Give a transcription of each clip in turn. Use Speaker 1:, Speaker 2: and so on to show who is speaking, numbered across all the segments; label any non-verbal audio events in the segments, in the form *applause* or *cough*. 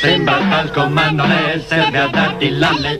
Speaker 1: Sembra al comando me serve a darti l'alle.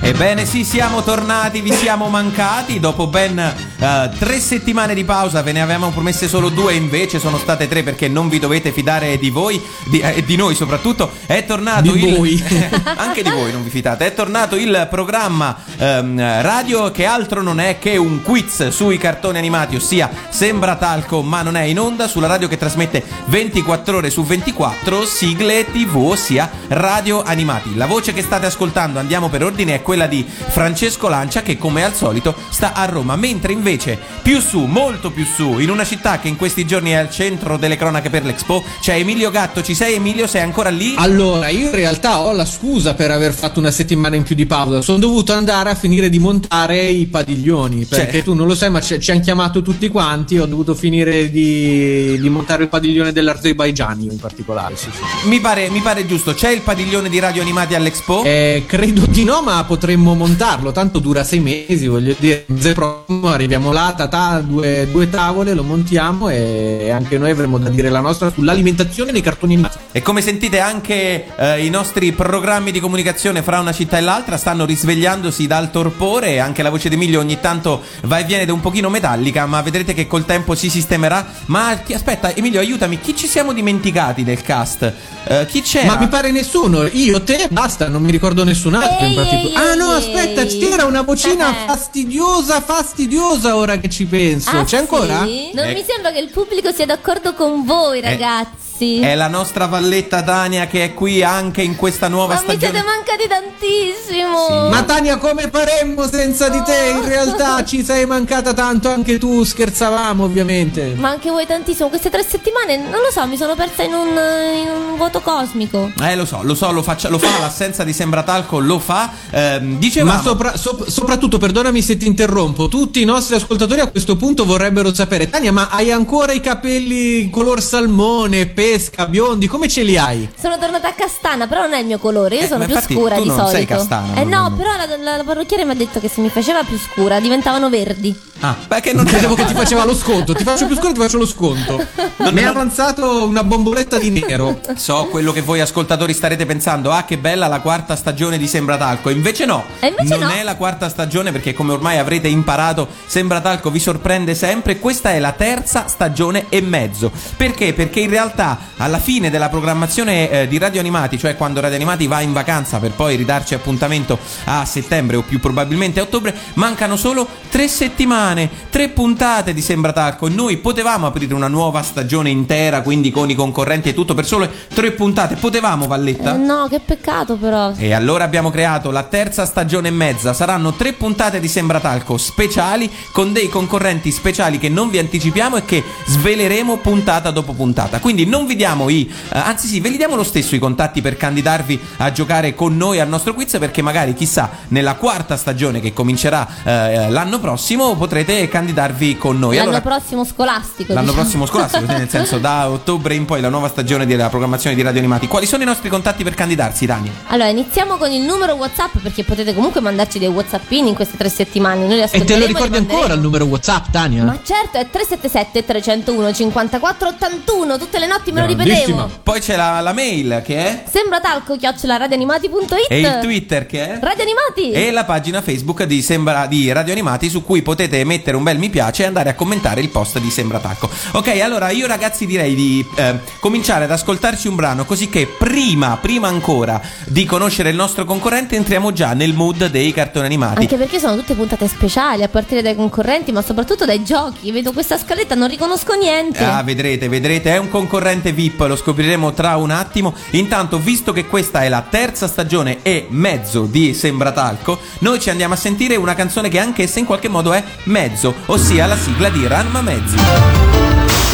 Speaker 2: Ebbene sì, siamo tornati, vi siamo mancati dopo ben eh, tre settimane di pausa, ve ne avevamo promesse solo due, invece sono state tre perché non vi dovete fidare di voi di, e eh, di noi soprattutto. È tornato
Speaker 3: Di
Speaker 2: il
Speaker 3: voi. *laughs*
Speaker 2: anche di voi non vi fidate. È tornato il programma ehm, radio che altro non è che un quiz sui cartoni animati, ossia sembra talco ma non è in onda sulla radio che trasmette 24 ore su 24 sigle TV, ossia radio animati. La voce che state ascoltando, andiamo per ordine, è quella di Francesco Lancia che come al solito sta a Roma, mentre invece più su, molto più su, in una città che in questi giorni è al centro delle cronache per l'Expo, c'è Emilio Gatto. Ci sei Emilio? Sei ancora lì?
Speaker 3: Allora, io in realtà ho la scusa per aver fatto una settimana in più di pausa. Sono dovuto andare a finire di montare i padiglioni. Perché
Speaker 2: Cioè-
Speaker 3: tu non lo sai, ma ci ci hanno chiamato tutti quanti. Ho dovuto finire di, di montare il padiglione dell'Azerbaigian in particolare. Sì, sì.
Speaker 2: Mi pare, mi pare giusto, c'è il padiglione di radio animati all'Expo?
Speaker 3: Eh, credo di no, ma potremmo montarlo. Tanto dura sei mesi. Voglio dire, mese prossimo arriviamo là, tatà, due, due tavole, lo montiamo e anche noi avremo da dire la nostra sull'alimentazione dei cartoni animati.
Speaker 2: E come sentite anche eh, i nostri programmi di comunicazione fra una città e l'altra stanno risvegliandosi dal torpore e anche la voce di Emilio ogni tanto va e viene ed è un pochino metallica, ma vedrete che col tempo si sistemerà. Ma chi- aspetta, Emilio, aiutami, chi ci siamo dimenticati del cast? Eh, chi c'era?
Speaker 3: Ma mi pare nessuno, io, te, basta, non mi ricordo nessun altro in particolare. Ah
Speaker 4: ehi,
Speaker 3: no, aspetta, c'era una vocina
Speaker 4: Eh.
Speaker 3: fastidiosa, fastidiosa ora che ci penso.
Speaker 4: Ah,
Speaker 3: C'è ancora?
Speaker 4: sì? Non
Speaker 2: Eh.
Speaker 4: mi sembra che il pubblico sia d'accordo con voi, ragazzi.
Speaker 2: È la nostra valletta Tania che è qui anche in questa nuova
Speaker 4: Ma mi
Speaker 2: stagione.
Speaker 4: siete mancati tantissimo.
Speaker 3: Ma Tania, come faremmo senza di te? In realtà *laughs* ci sei mancata tanto anche tu, scherzavamo ovviamente.
Speaker 4: Ma anche voi tantissimo. Queste tre settimane, non lo so, mi sono persa in un, in un vuoto cosmico.
Speaker 2: Eh, lo so, lo so, lo, faccia- lo fa, *laughs* l'assenza di Sembratalco lo fa. Ehm, dicevamo...
Speaker 3: Ma sopra- sop- soprattutto, perdonami se ti interrompo, tutti i nostri ascoltatori a questo punto vorrebbero sapere, Tania, ma hai ancora i capelli color salmone, pesca, biondi, come ce li hai?
Speaker 4: Sono tornata a castana, però non è il mio colore. Io
Speaker 2: Eh,
Speaker 4: sono
Speaker 2: ma
Speaker 4: più scura
Speaker 2: tu
Speaker 4: di
Speaker 2: non
Speaker 4: solito.
Speaker 2: sei castana,
Speaker 4: Eh
Speaker 2: non-
Speaker 4: no,
Speaker 2: non-
Speaker 4: però la, la- la parrucchiere mi ha detto che se mi faceva più scura diventavano verdi.
Speaker 2: Ah, perché non
Speaker 3: Credevo che ti faceva lo sconto, ti faccio più scuro, ti faccio lo sconto. *laughs* Mi è avanzato una bomboletta di nero.
Speaker 2: So quello che voi ascoltatori starete pensando, ah che bella la quarta stagione di Sembratalco, invece no,
Speaker 4: invece
Speaker 2: non
Speaker 4: no.
Speaker 2: è la quarta stagione perché come ormai avrete imparato Sembratalco vi sorprende sempre, questa è la terza stagione e mezzo, perché? Perché in realtà alla fine della programmazione eh, di Radio Animati, cioè quando Radio Animati va in vacanza per poi ridarci appuntamento a settembre o più probabilmente a ottobre, mancano solo tre settimane, tre puntate di Sembratalco e noi potevamo aprire una nuova stagione intera, quindi con i concorrenti e tutto per solo tre puntate, potevamo Valletta?
Speaker 4: Eh, no, che peccato però.
Speaker 2: E allora abbiamo creato la terza stagione e mezza. Saranno tre puntate di Sembratalco speciali con dei concorrenti speciali che non vi anticipiamo e che sveleremo puntata dopo puntata. Quindi non vi diamo i. eh, anzi, sì, ve li diamo lo stesso i contatti per candidarvi a giocare con noi al nostro quiz. Perché magari, chissà, nella quarta stagione che comincerà eh, l'anno prossimo potrete candidarvi con noi.
Speaker 4: L'anno
Speaker 2: allora,
Speaker 4: prossimo scolastico.
Speaker 2: L'anno
Speaker 4: diciamo.
Speaker 2: prossimo scolastico, nel senso da ottobre in poi la nuova stagione della programmazione di Radio Animati. Quali sono i nostri contatti per candidarsi, Dani?
Speaker 4: Allora, iniziamo con il numero WhatsApp perché potete comunque mandarci dei WhatsAppini in queste tre settimane. Noi li
Speaker 3: E te lo ricordi ancora il numero WhatsApp, Tania?
Speaker 4: Ma certo, è 377 301 54 81. Tutte le notti me lo ripetevo.
Speaker 2: Poi c'è la, la mail che è
Speaker 4: Sembra talco radioanimati.it.
Speaker 2: e il Twitter che è
Speaker 4: Radio Animati.
Speaker 2: e la pagina Facebook di, Sembra, di Radio Animati su cui potete mettere un bel mi piace e andare a commentare il post di Sembra Tacco. Ok, allora io ragazzi direi di eh, cominciare ad ascoltarci un brano così che prima, prima ancora di conoscere il nostro concorrente entriamo già nel mood dei cartoni animati.
Speaker 4: Anche perché sono tutte puntate speciali, a partire dai concorrenti, ma soprattutto dai giochi. Vedo questa scaletta, non riconosco niente.
Speaker 2: Ah, vedrete, vedrete, è un concorrente veramente VIP, lo scopriremo tra un attimo. Intanto, visto che questa è la terza stagione e mezzo di Sembratalco, noi ci andiamo a sentire una canzone che anch'essa in qualche modo è mezzo, ossia la sigla di Ranma Mezzi.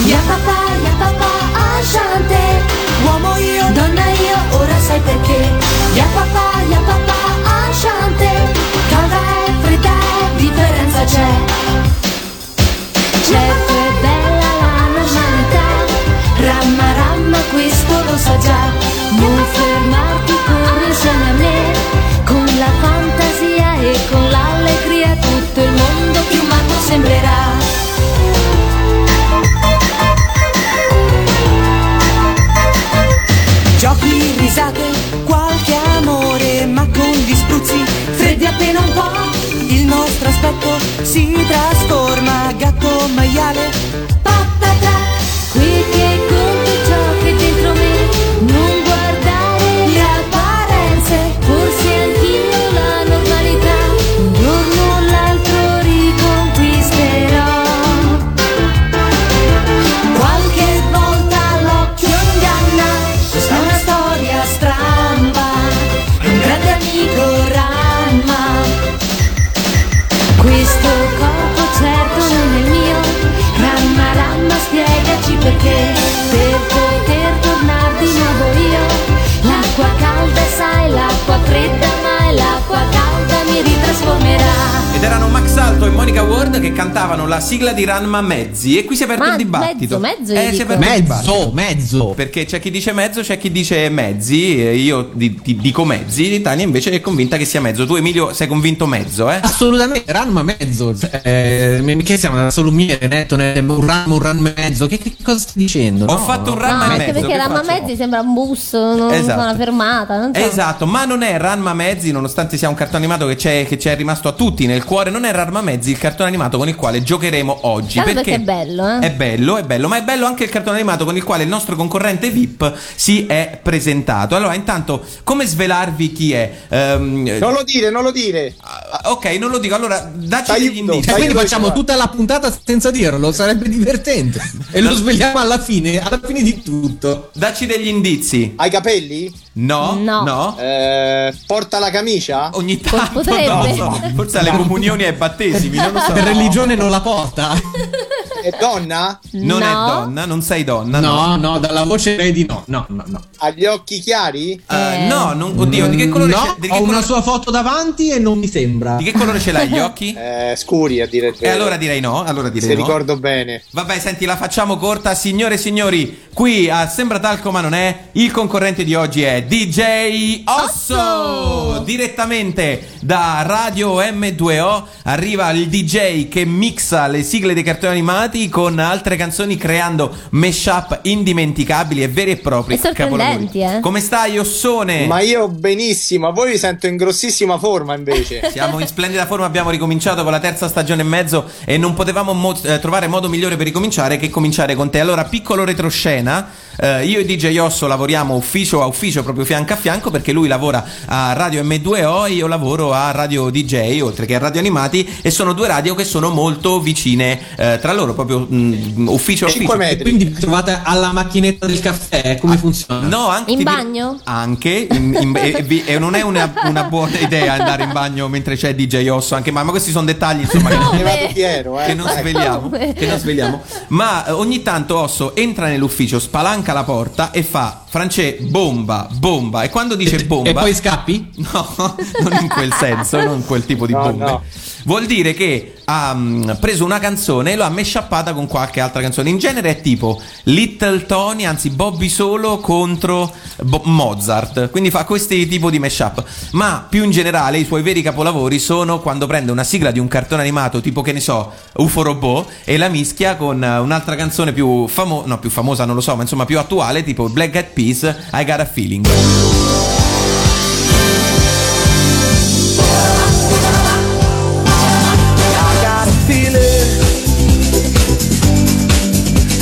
Speaker 5: Mia papà, mia papà, Ashante, uomo io, donna io, ora sai perché. Mia papà, mia papà, Ashante, calda e fredda, differenza c'è. C'è. Ramma ramma questo lo sa
Speaker 4: già. Non fermarti corri insieme a me. Con la fantasia e con l'allegria Tutto il mondo più matto sembrerà. Giochi, risate, qualche amore Ma con gli spruzzi. Freddi appena un
Speaker 2: po' Il nostro aspetto si trasforma. Gatto, maiale cantavano la sigla di Ranma Mezzi. E qui si è aperto
Speaker 4: Ma
Speaker 2: il dibattito.
Speaker 4: mezzo, mezzo,
Speaker 2: eh, si è aperto.
Speaker 3: Mezzo, mezzo.
Speaker 2: Perché c'è chi dice mezzo, c'è chi dice mezzi. Io di- di- dico mezzi. Tania invece è convinta che sia mezzo. Tu, Emilio, sei convinto mezzo, eh?
Speaker 3: Assolutamente, Ranma mezzo. Eh, che siamo una salumiere, netto, ne- un Ranma, un Ranma mezzo. Che, che cosa stai dicendo?
Speaker 2: Ho
Speaker 3: No,
Speaker 2: fatto un. Ranma
Speaker 4: No,
Speaker 2: e
Speaker 4: anche
Speaker 2: mezzo.
Speaker 4: perché
Speaker 2: faccio?
Speaker 4: Mezzi sembra un bus, non
Speaker 2: Esatto.
Speaker 4: una fermata, non so.
Speaker 2: Esatto, ma non è Ranma Mezzi, nonostante sia un cartone animato che, c'è, che ci è rimasto a tutti nel cuore, non è Ranma Mezzi il cartone animato con il quale giocheremo oggi.
Speaker 4: Tanto perché è bello, eh.
Speaker 2: È bello, è bello, ma è bello anche il cartone animato con il quale il nostro concorrente VIP si è presentato. Allora, intanto, come svelarvi chi è? Ehm,
Speaker 6: Non lo dire, non lo dire.
Speaker 2: ah, ok, non lo dico, allora dacci degli indizi.
Speaker 3: Cioè, quindi facciamo
Speaker 6: guarda.
Speaker 3: tutta la puntata senza dirlo, sarebbe divertente. E lo svegliamo alla fine, alla fine di tutto.
Speaker 2: Dacci degli indizi.
Speaker 6: Hai capelli?
Speaker 2: No,
Speaker 4: No.
Speaker 2: no.
Speaker 6: Eh, porta la camicia?
Speaker 2: Ogni tanto
Speaker 4: potrebbe.
Speaker 2: no, no. forse alle comunioni e ai battesimi, non lo so.
Speaker 3: Per religione non la porta?
Speaker 6: È donna?
Speaker 2: Non è
Speaker 4: No.
Speaker 2: donna, non sei donna,
Speaker 3: No, no, dalla voce direi di no. No, no, no.
Speaker 6: Ha gli occhi chiari?
Speaker 2: Eh,
Speaker 4: Eh.
Speaker 2: no, non- oddio, di che colore
Speaker 3: no,
Speaker 2: che
Speaker 3: ho una
Speaker 2: colore,
Speaker 3: sua foto davanti e non mi sembra.
Speaker 2: di che colore ce l'hai gli occhi? *laughs*
Speaker 6: Eh, scuri a dire
Speaker 2: E
Speaker 6: vero.
Speaker 2: allora direi no, allora direi
Speaker 6: Se
Speaker 2: no.
Speaker 6: ricordo bene.
Speaker 2: Vabbè, senti, la facciamo corta, signore e signori. Qui a Sembra Talco ma non è. Il concorrente di oggi è DJ Osso.
Speaker 4: Osso!
Speaker 2: Direttamente da Radio M2O arriva il DJ che mixa le sigle dei cartoni animati con altre canzoni creando mashup indimenticabili e veri e propri
Speaker 4: E sorprendenti, eh.
Speaker 2: Come stai, Ossone?
Speaker 6: Ma io benissimo, a voi vi sento in grossissima forma invece. *laughs*
Speaker 2: Siamo in splendida forma, abbiamo ricominciato con la terza stagione e mezzo e non potevamo mo- eh, trovare modo migliore per ricominciare che cominciare con te. Allora, piccolo retroscena, eh, io e DJ Osso lavoriamo ufficio a ufficio, proprio fianco a fianco, perché lui lavora a Radio M2O e io lavoro a Radio DJ, oltre che a Radio Animati, e sono due radio che sono molto vicine eh, tra loro, proprio mm, ufficio a ufficio.
Speaker 6: 5
Speaker 3: E
Speaker 6: metri.
Speaker 3: quindi vi trovate alla macchinetta del caffè, come funziona?
Speaker 2: No, anche
Speaker 4: In bagno?
Speaker 2: Anche, in- in- e, e non è una, una buona idea andare in bagno mentre c'è DJ Osso, anche ma, ma questi sono dettagli insomma che
Speaker 4: No.
Speaker 6: Ne vado
Speaker 4: Come?
Speaker 6: fiero, eh.
Speaker 2: che non svegliamo, che non svegliamo. Ma eh, ogni tanto Osso entra nell'ufficio, spalanca la porta e fa France bomba, bomba. E quando dice bomba
Speaker 3: E poi scappi? *laughs*
Speaker 2: No, non in quel senso, non quel tipo di
Speaker 6: No,
Speaker 2: bombe.
Speaker 6: no.
Speaker 2: Vuol dire che ha mm, preso una canzone e lo ha mesciappata con qualche altra canzone. In genere è tipo Little Tony, anzi Bobby Solo contro Bo- Mozart. Quindi fa questi tipo di mashup. Ma più in generale i suoi veri capolavori sono quando prende una sigla di un cartone animato tipo che ne so, UFO Robot e la mischia con eh, un'altra canzone più famosa, no più famosa non lo so, ma insomma più attuale tipo Black Eyed Peas, I Got a Feeling.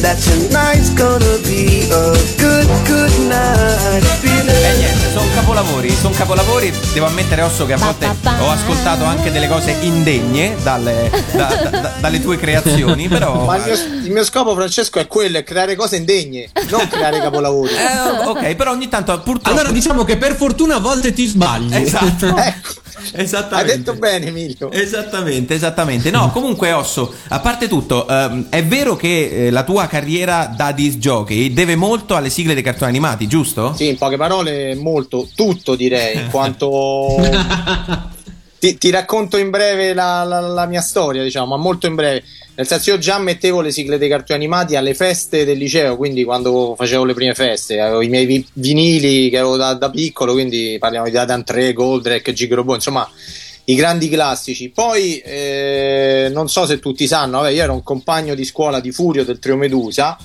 Speaker 7: That tonight's gonna be a good, good night.
Speaker 2: E
Speaker 7: Feeling.
Speaker 2: niente, sono capolavori, sono capolavori. Devo ammettere, Osso, che a volte ho ascoltato anche delle cose indegne dalle, da- da- da- dalle tue creazioni, *laughs* però...
Speaker 6: Ma il mio, il mio scopo, Francesco, è quello: è creare cose indegne, non creare capolavori.
Speaker 2: Eh, ok, però ogni tanto purtroppo...
Speaker 3: Allora diciamo che per fortuna a volte ti sbagli.
Speaker 2: Esatto. *laughs*
Speaker 6: Ecco, hai
Speaker 2: Esattamente.
Speaker 6: detto bene, Emilio.
Speaker 2: Esattamente, esattamente. No, comunque Osso, a parte tutto, ehm, è vero che eh, la tua carriera da disc jockey deve molto alle sigle dei cartoni animati, giusto?
Speaker 6: Sì, in poche parole, molto, tutto direi, in quanto *laughs* ti, ti racconto in breve la, la- la mia storia, diciamo, ma molto in breve. Nel senso, io già mettevo le sigle dei cartoni animati alle feste del liceo, quindi quando facevo le prime feste, avevo i miei vi- vinili che avevo da, da piccolo, quindi parliamo di Adam 3, Goldrake, Gigrobo, insomma, i grandi classici. Poi eh, non so se tutti sanno, vabbè, io ero un compagno di scuola di Furio del Trio Medusa.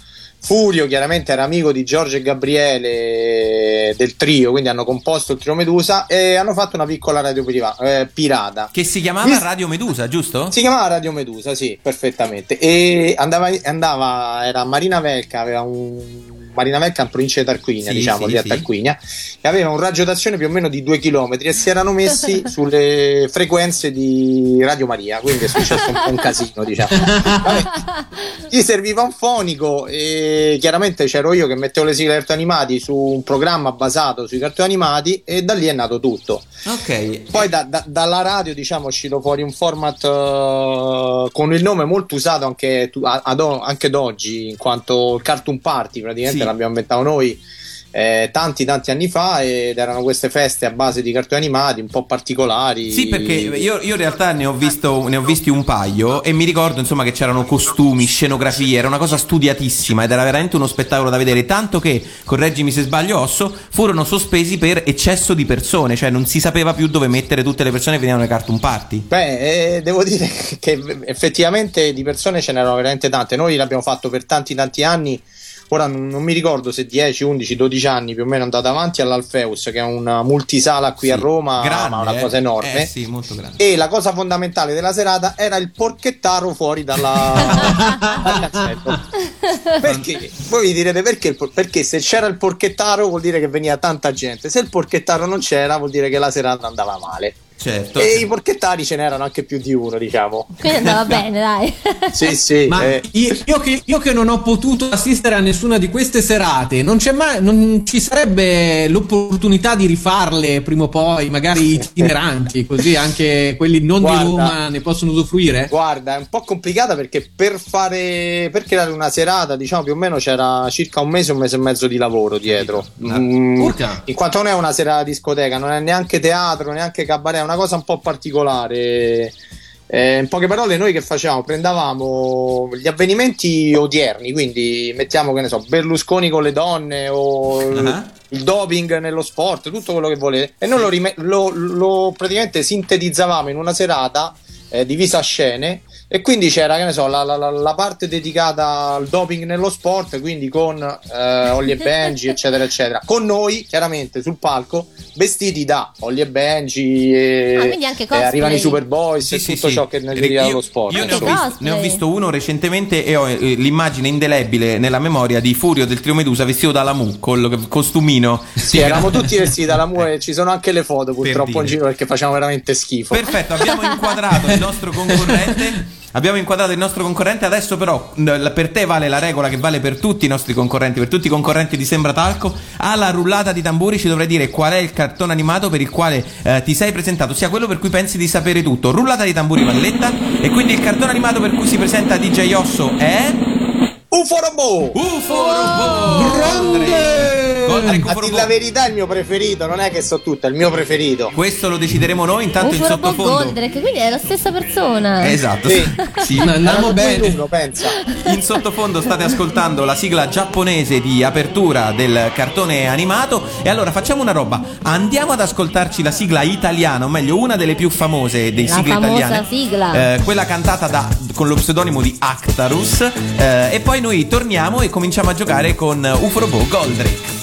Speaker 6: Furio chiaramente era amico di Giorgio e Gabriele del trio, quindi hanno composto il Trio Medusa e hanno fatto una piccola radio priva- eh, pirata.
Speaker 2: Che si chiamava
Speaker 6: Mi-
Speaker 2: Radio Medusa, giusto?
Speaker 6: Si chiamava Radio Medusa, sì, perfettamente. E andava, andava era Marina Velca, aveva un Marina Velca in provincia di Tarquinia,
Speaker 2: Sì,
Speaker 6: diciamo,
Speaker 2: sì,
Speaker 6: lì a
Speaker 2: sì.
Speaker 6: Tarquinia, e aveva un raggio d'azione più o meno di due chilometri e si erano messi *laughs* sulle frequenze di Radio Maria, quindi è successo un po' un casino, diciamo. Vabbè, gli serviva un fonico e chiaramente c'ero io che mettevo le sigle cartoni animati su un programma basato sui cartoni animati e da lì è nato tutto.
Speaker 2: Ok.
Speaker 6: Poi da- da- dalla radio diciamo è uscito fuori un format eh, con il nome molto usato anche, ad o- anche ad oggi in quanto il Cartoon Party praticamente
Speaker 2: Sì.
Speaker 6: l'abbiamo inventato noi eh, tanti tanti anni fa ed erano queste feste a base di cartoni animati un po' particolari
Speaker 2: Sì, perché io, io in realtà ne ho, visto, ne ho visti un paio e mi ricordo insomma che c'erano costumi, scenografie, era una cosa studiatissima ed era veramente uno spettacolo da vedere, tanto che, correggimi se sbaglio Osso, furono sospesi per eccesso di persone, cioè non si sapeva più dove mettere tutte le persone che venivano ai cartoon party.
Speaker 6: Beh, eh, devo dire che effettivamente di persone ce n'erano veramente tante. Noi l'abbiamo fatto per tanti tanti anni. Ora non, non mi ricordo se 10, 11, 12 anni più o meno andata avanti all'Alfeus, che è una multisala qui a Roma,
Speaker 2: Grande,
Speaker 6: una
Speaker 2: eh?
Speaker 6: cosa enorme.
Speaker 2: Eh sì, molto grande.
Speaker 6: E la cosa fondamentale della serata era il porchettaro fuori dalla, *laughs* dal cancello. Perché? Voi vi direte perché? Perché se c'era il porchettaro vuol dire che veniva tanta gente, se il porchettaro non c'era vuol dire che la serata andava male.
Speaker 2: Certo.
Speaker 6: E i porchettari ce n'erano anche più di uno, diciamo.
Speaker 4: Quindi andava *laughs* bene, dai. *laughs*
Speaker 6: Sì, sì.
Speaker 3: Ma
Speaker 6: eh.
Speaker 3: io, io che, io che non ho potuto assistere a nessuna di queste serate, non, c'è mai, non ci sarebbe l'opportunità di rifarle prima o poi, magari *laughs* itineranti, così anche quelli non
Speaker 6: Guarda.
Speaker 3: di Roma ne possono usufruire?
Speaker 6: Guarda, è un po' complicata perché per fare per creare una serata, diciamo più o meno c'era circa un mese, un mese e mezzo di lavoro dietro. Mm,
Speaker 3: Urca.
Speaker 6: in quanto non è una serata discoteca, non è neanche teatro, neanche cabaret, è una cosa un po' particolare. Eh, in poche parole, noi che facciamo? Prendavamo gli avvenimenti odierni, quindi mettiamo che ne so, Berlusconi con le donne o
Speaker 2: Ah.
Speaker 6: il doping nello sport, tutto quello che volete, e noi lo, rime- lo- lo praticamente sintetizzavamo in una serata eh, divisa a scene. E quindi c'era, che ne so, la, la- la- parte dedicata al doping nello sport, quindi con eh, Ollie e Benji, *laughs* eccetera, eccetera. Con noi, chiaramente, sul palco, vestiti da Ollie e Benji, e,
Speaker 4: Ah, anche
Speaker 6: e
Speaker 4: cosplay.
Speaker 6: arrivano i Superboys
Speaker 2: Sì,
Speaker 6: e
Speaker 2: sì,
Speaker 6: tutto
Speaker 2: sì.
Speaker 6: ciò che ne deriva dallo sport.
Speaker 2: Io ne ho, visto, ne ho visto uno recentemente e ho eh, l'immagine indelebile nella memoria di Furio del Trio Medusa vestito da Lamu con il costumino.
Speaker 6: Sì, eravamo tutti vestiti dalla mue, ci sono anche le foto *laughs* purtroppo
Speaker 2: dire.
Speaker 6: in giro perché facciamo veramente schifo.
Speaker 2: Perfetto, abbiamo inquadrato *laughs* nostro concorrente. *laughs* Abbiamo inquadrato il nostro concorrente, adesso però per te vale la regola che vale per tutti i nostri concorrenti, per tutti i concorrenti di Sembra Talco. Alla rullata di tamburi ci dovrai dire qual è il cartone animato per il quale eh, ti sei presentato, ossia quello per cui pensi di sapere tutto. Rullata di tamburi Valletta e quindi il cartone animato per cui si presenta DJ Osso è
Speaker 6: UFO Robot!
Speaker 2: UFO Robot! Goldrake
Speaker 6: A
Speaker 2: UFO
Speaker 6: dire la
Speaker 2: Robot.
Speaker 6: verità è il mio preferito, non è che so tutto, è il mio preferito.
Speaker 2: Questo lo decideremo noi, intanto in
Speaker 4: Un Robot
Speaker 2: sottofondo.
Speaker 4: Goldrake, quindi è la stessa persona.
Speaker 2: Esatto,
Speaker 6: Sì. *laughs*
Speaker 2: sì.
Speaker 3: Andiamo
Speaker 6: due in
Speaker 3: bene.
Speaker 6: uno, pensa.
Speaker 2: In sottofondo state ascoltando la sigla giapponese di apertura del cartone animato e allora facciamo una roba, andiamo ad ascoltarci la sigla italiana, o meglio una delle più famose dei
Speaker 4: La
Speaker 2: sigle
Speaker 4: famosa
Speaker 2: italiane,
Speaker 4: sigla.
Speaker 2: eh, quella cantata da- con lo pseudonimo di Actarus eh, e poi noi torniamo e cominciamo a giocare con UFO Robot Goldrake.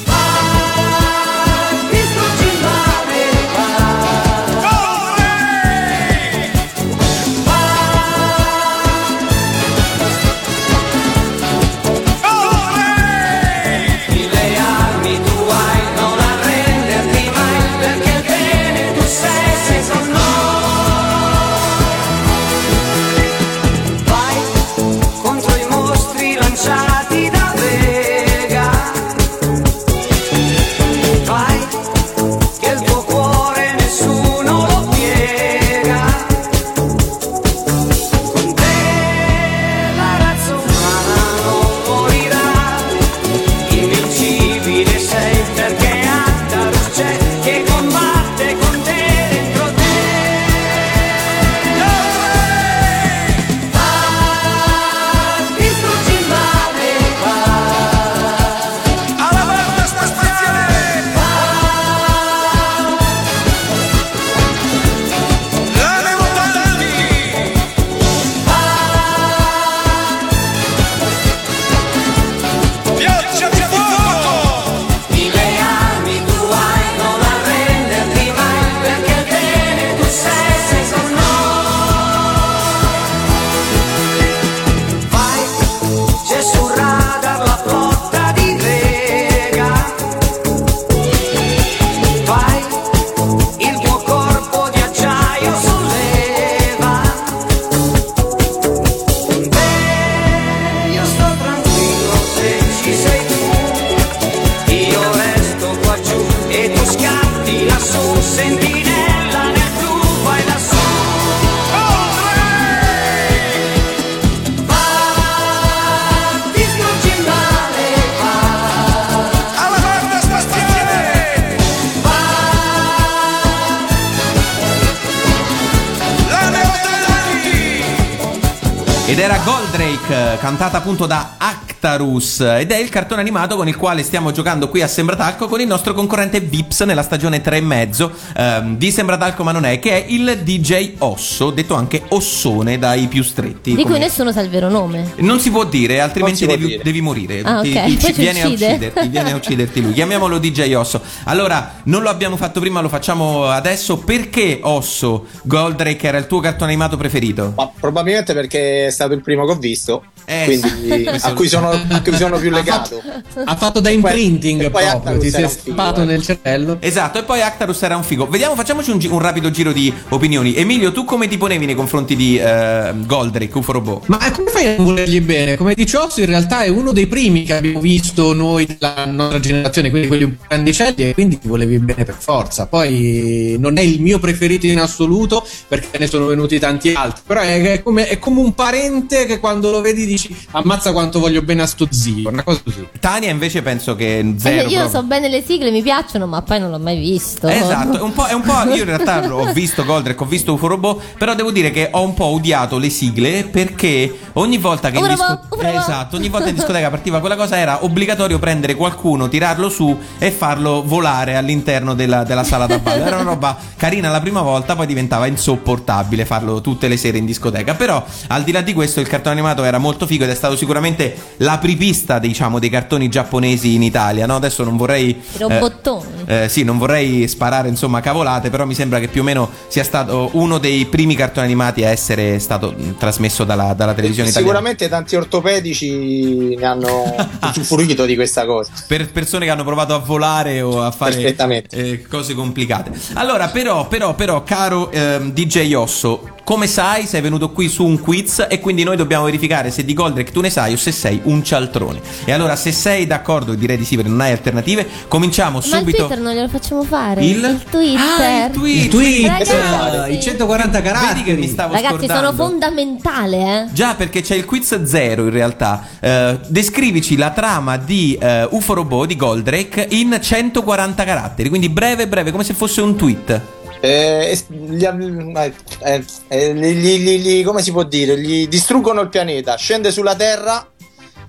Speaker 2: Ed era Goldrake, cantata appunto da Actarus. Ed è il cartone animato con il quale stiamo giocando qui a Sembratalco con il nostro concorrente Vips nella stagione 3 e mezzo ehm, di Sembratalco ma non è, che è il DJ Osso, detto anche Ossone dai più stretti.
Speaker 8: Di cui
Speaker 2: come-
Speaker 8: nessuno sa il vero nome.
Speaker 2: Non si può dire, altrimenti devi,
Speaker 6: dire.
Speaker 2: devi morire.
Speaker 8: Ah,
Speaker 2: Ti-
Speaker 8: ok.
Speaker 2: ti- ci viene a
Speaker 8: uccide.
Speaker 2: ucciderti, viene a ucciderti lui. Chiamiamolo DJ Osso. Allora, non lo abbiamo fatto prima, lo facciamo adesso. Perché Osso Goldrake era il tuo cartone animato preferito?
Speaker 6: Ma probabilmente perché è stato il primo che ho visto,
Speaker 2: Eh,
Speaker 6: quindi
Speaker 2: sì. *laughs*
Speaker 6: a cui sono, a *laughs* cui sono più legato.
Speaker 3: Ha fatto da imprinting
Speaker 6: e poi
Speaker 3: proprio, ti si è
Speaker 6: eh.
Speaker 3: nel cervello.
Speaker 2: Esatto, e poi Actarus era un figo. Vediamo, facciamoci un, gi- un rapido giro di opinioni. Emilio, tu come ti ponevi nei confronti di eh, Goldrake, UFO Robot?
Speaker 3: Ma come fai a non volergli bene? Come dice Osso, in realtà è uno dei primi che abbiamo visto noi della nostra generazione, quindi quelli un po' grandicelli, e quindi ti volevi bene per forza. Poi non è il mio preferito in assoluto, perché ne sono venuti tanti altri. Però è, è come, è come un parente che quando lo vedi dici ammazza quanto voglio bene a sto zio. Una cosa così.
Speaker 2: Tania invece penso che
Speaker 8: Eh,
Speaker 2: zero.
Speaker 8: io
Speaker 2: proprio.
Speaker 8: so bene le sigle, mi piacciono, ma poi non l'ho mai visto.
Speaker 2: Esatto, è un po', è un po'. *laughs* Io in realtà ho visto Goldrake, ho visto UFO Robot, però devo dire che ho un po' odiato le sigle perché ogni volta che disco-
Speaker 8: Robot.
Speaker 2: esatto, ogni volta in discoteca partiva quella cosa era obbligatorio prendere qualcuno, tirarlo su e farlo volare all'interno della, della sala da ballo. Era una roba carina la prima volta, poi diventava insopportabile farlo tutte le sere in discoteca. Però al di là di questo il cartone animato era molto figo ed è stato sicuramente l'apripista, diciamo, dei cartoni giapponesi in Italia. No? Adesso non vorrei
Speaker 8: robottoni.
Speaker 2: eh, sì, non vorrei sparare insomma cavolate, però mi sembra che più o meno sia stato uno dei primi cartoni animati a essere stato trasmesso dalla, dalla televisione italiana.
Speaker 6: Sicuramente tanti ortopedici ne hanno *laughs* usufruito di questa cosa.
Speaker 2: Per persone che hanno provato a volare o a fare eh, cose complicate. Allora, però, però, però, caro ehm, DJ Osso, come sai, sei venuto qui su un quiz e quindi noi dobbiamo verificare se di Goldrake tu ne sai o se sei un cialtrone. E allora, se sei d'accordo, direi di sì perché non hai alternative, cominciamo
Speaker 8: Ma il
Speaker 2: subito.
Speaker 8: Twitter non glielo facciamo fare.
Speaker 2: Il?
Speaker 8: Twitter.
Speaker 2: Ah, il tweet.
Speaker 3: Il tweet,
Speaker 8: Ragazzi.
Speaker 3: i 140 caratteri.
Speaker 2: Vedi che mi stavo
Speaker 8: Ragazzi,
Speaker 2: scordando.
Speaker 8: sono fondamentale, eh.
Speaker 2: Già, perché c'è il quiz zero in realtà. Eh, descrivici la trama di eh, UFO Robot di Goldrake in 140 caratteri, quindi breve, breve, come se fosse un tweet.
Speaker 6: Eh, eh, eh, eh, gli- gli- gli- come si può dire? Gli distruggono il pianeta, scende sulla Terra,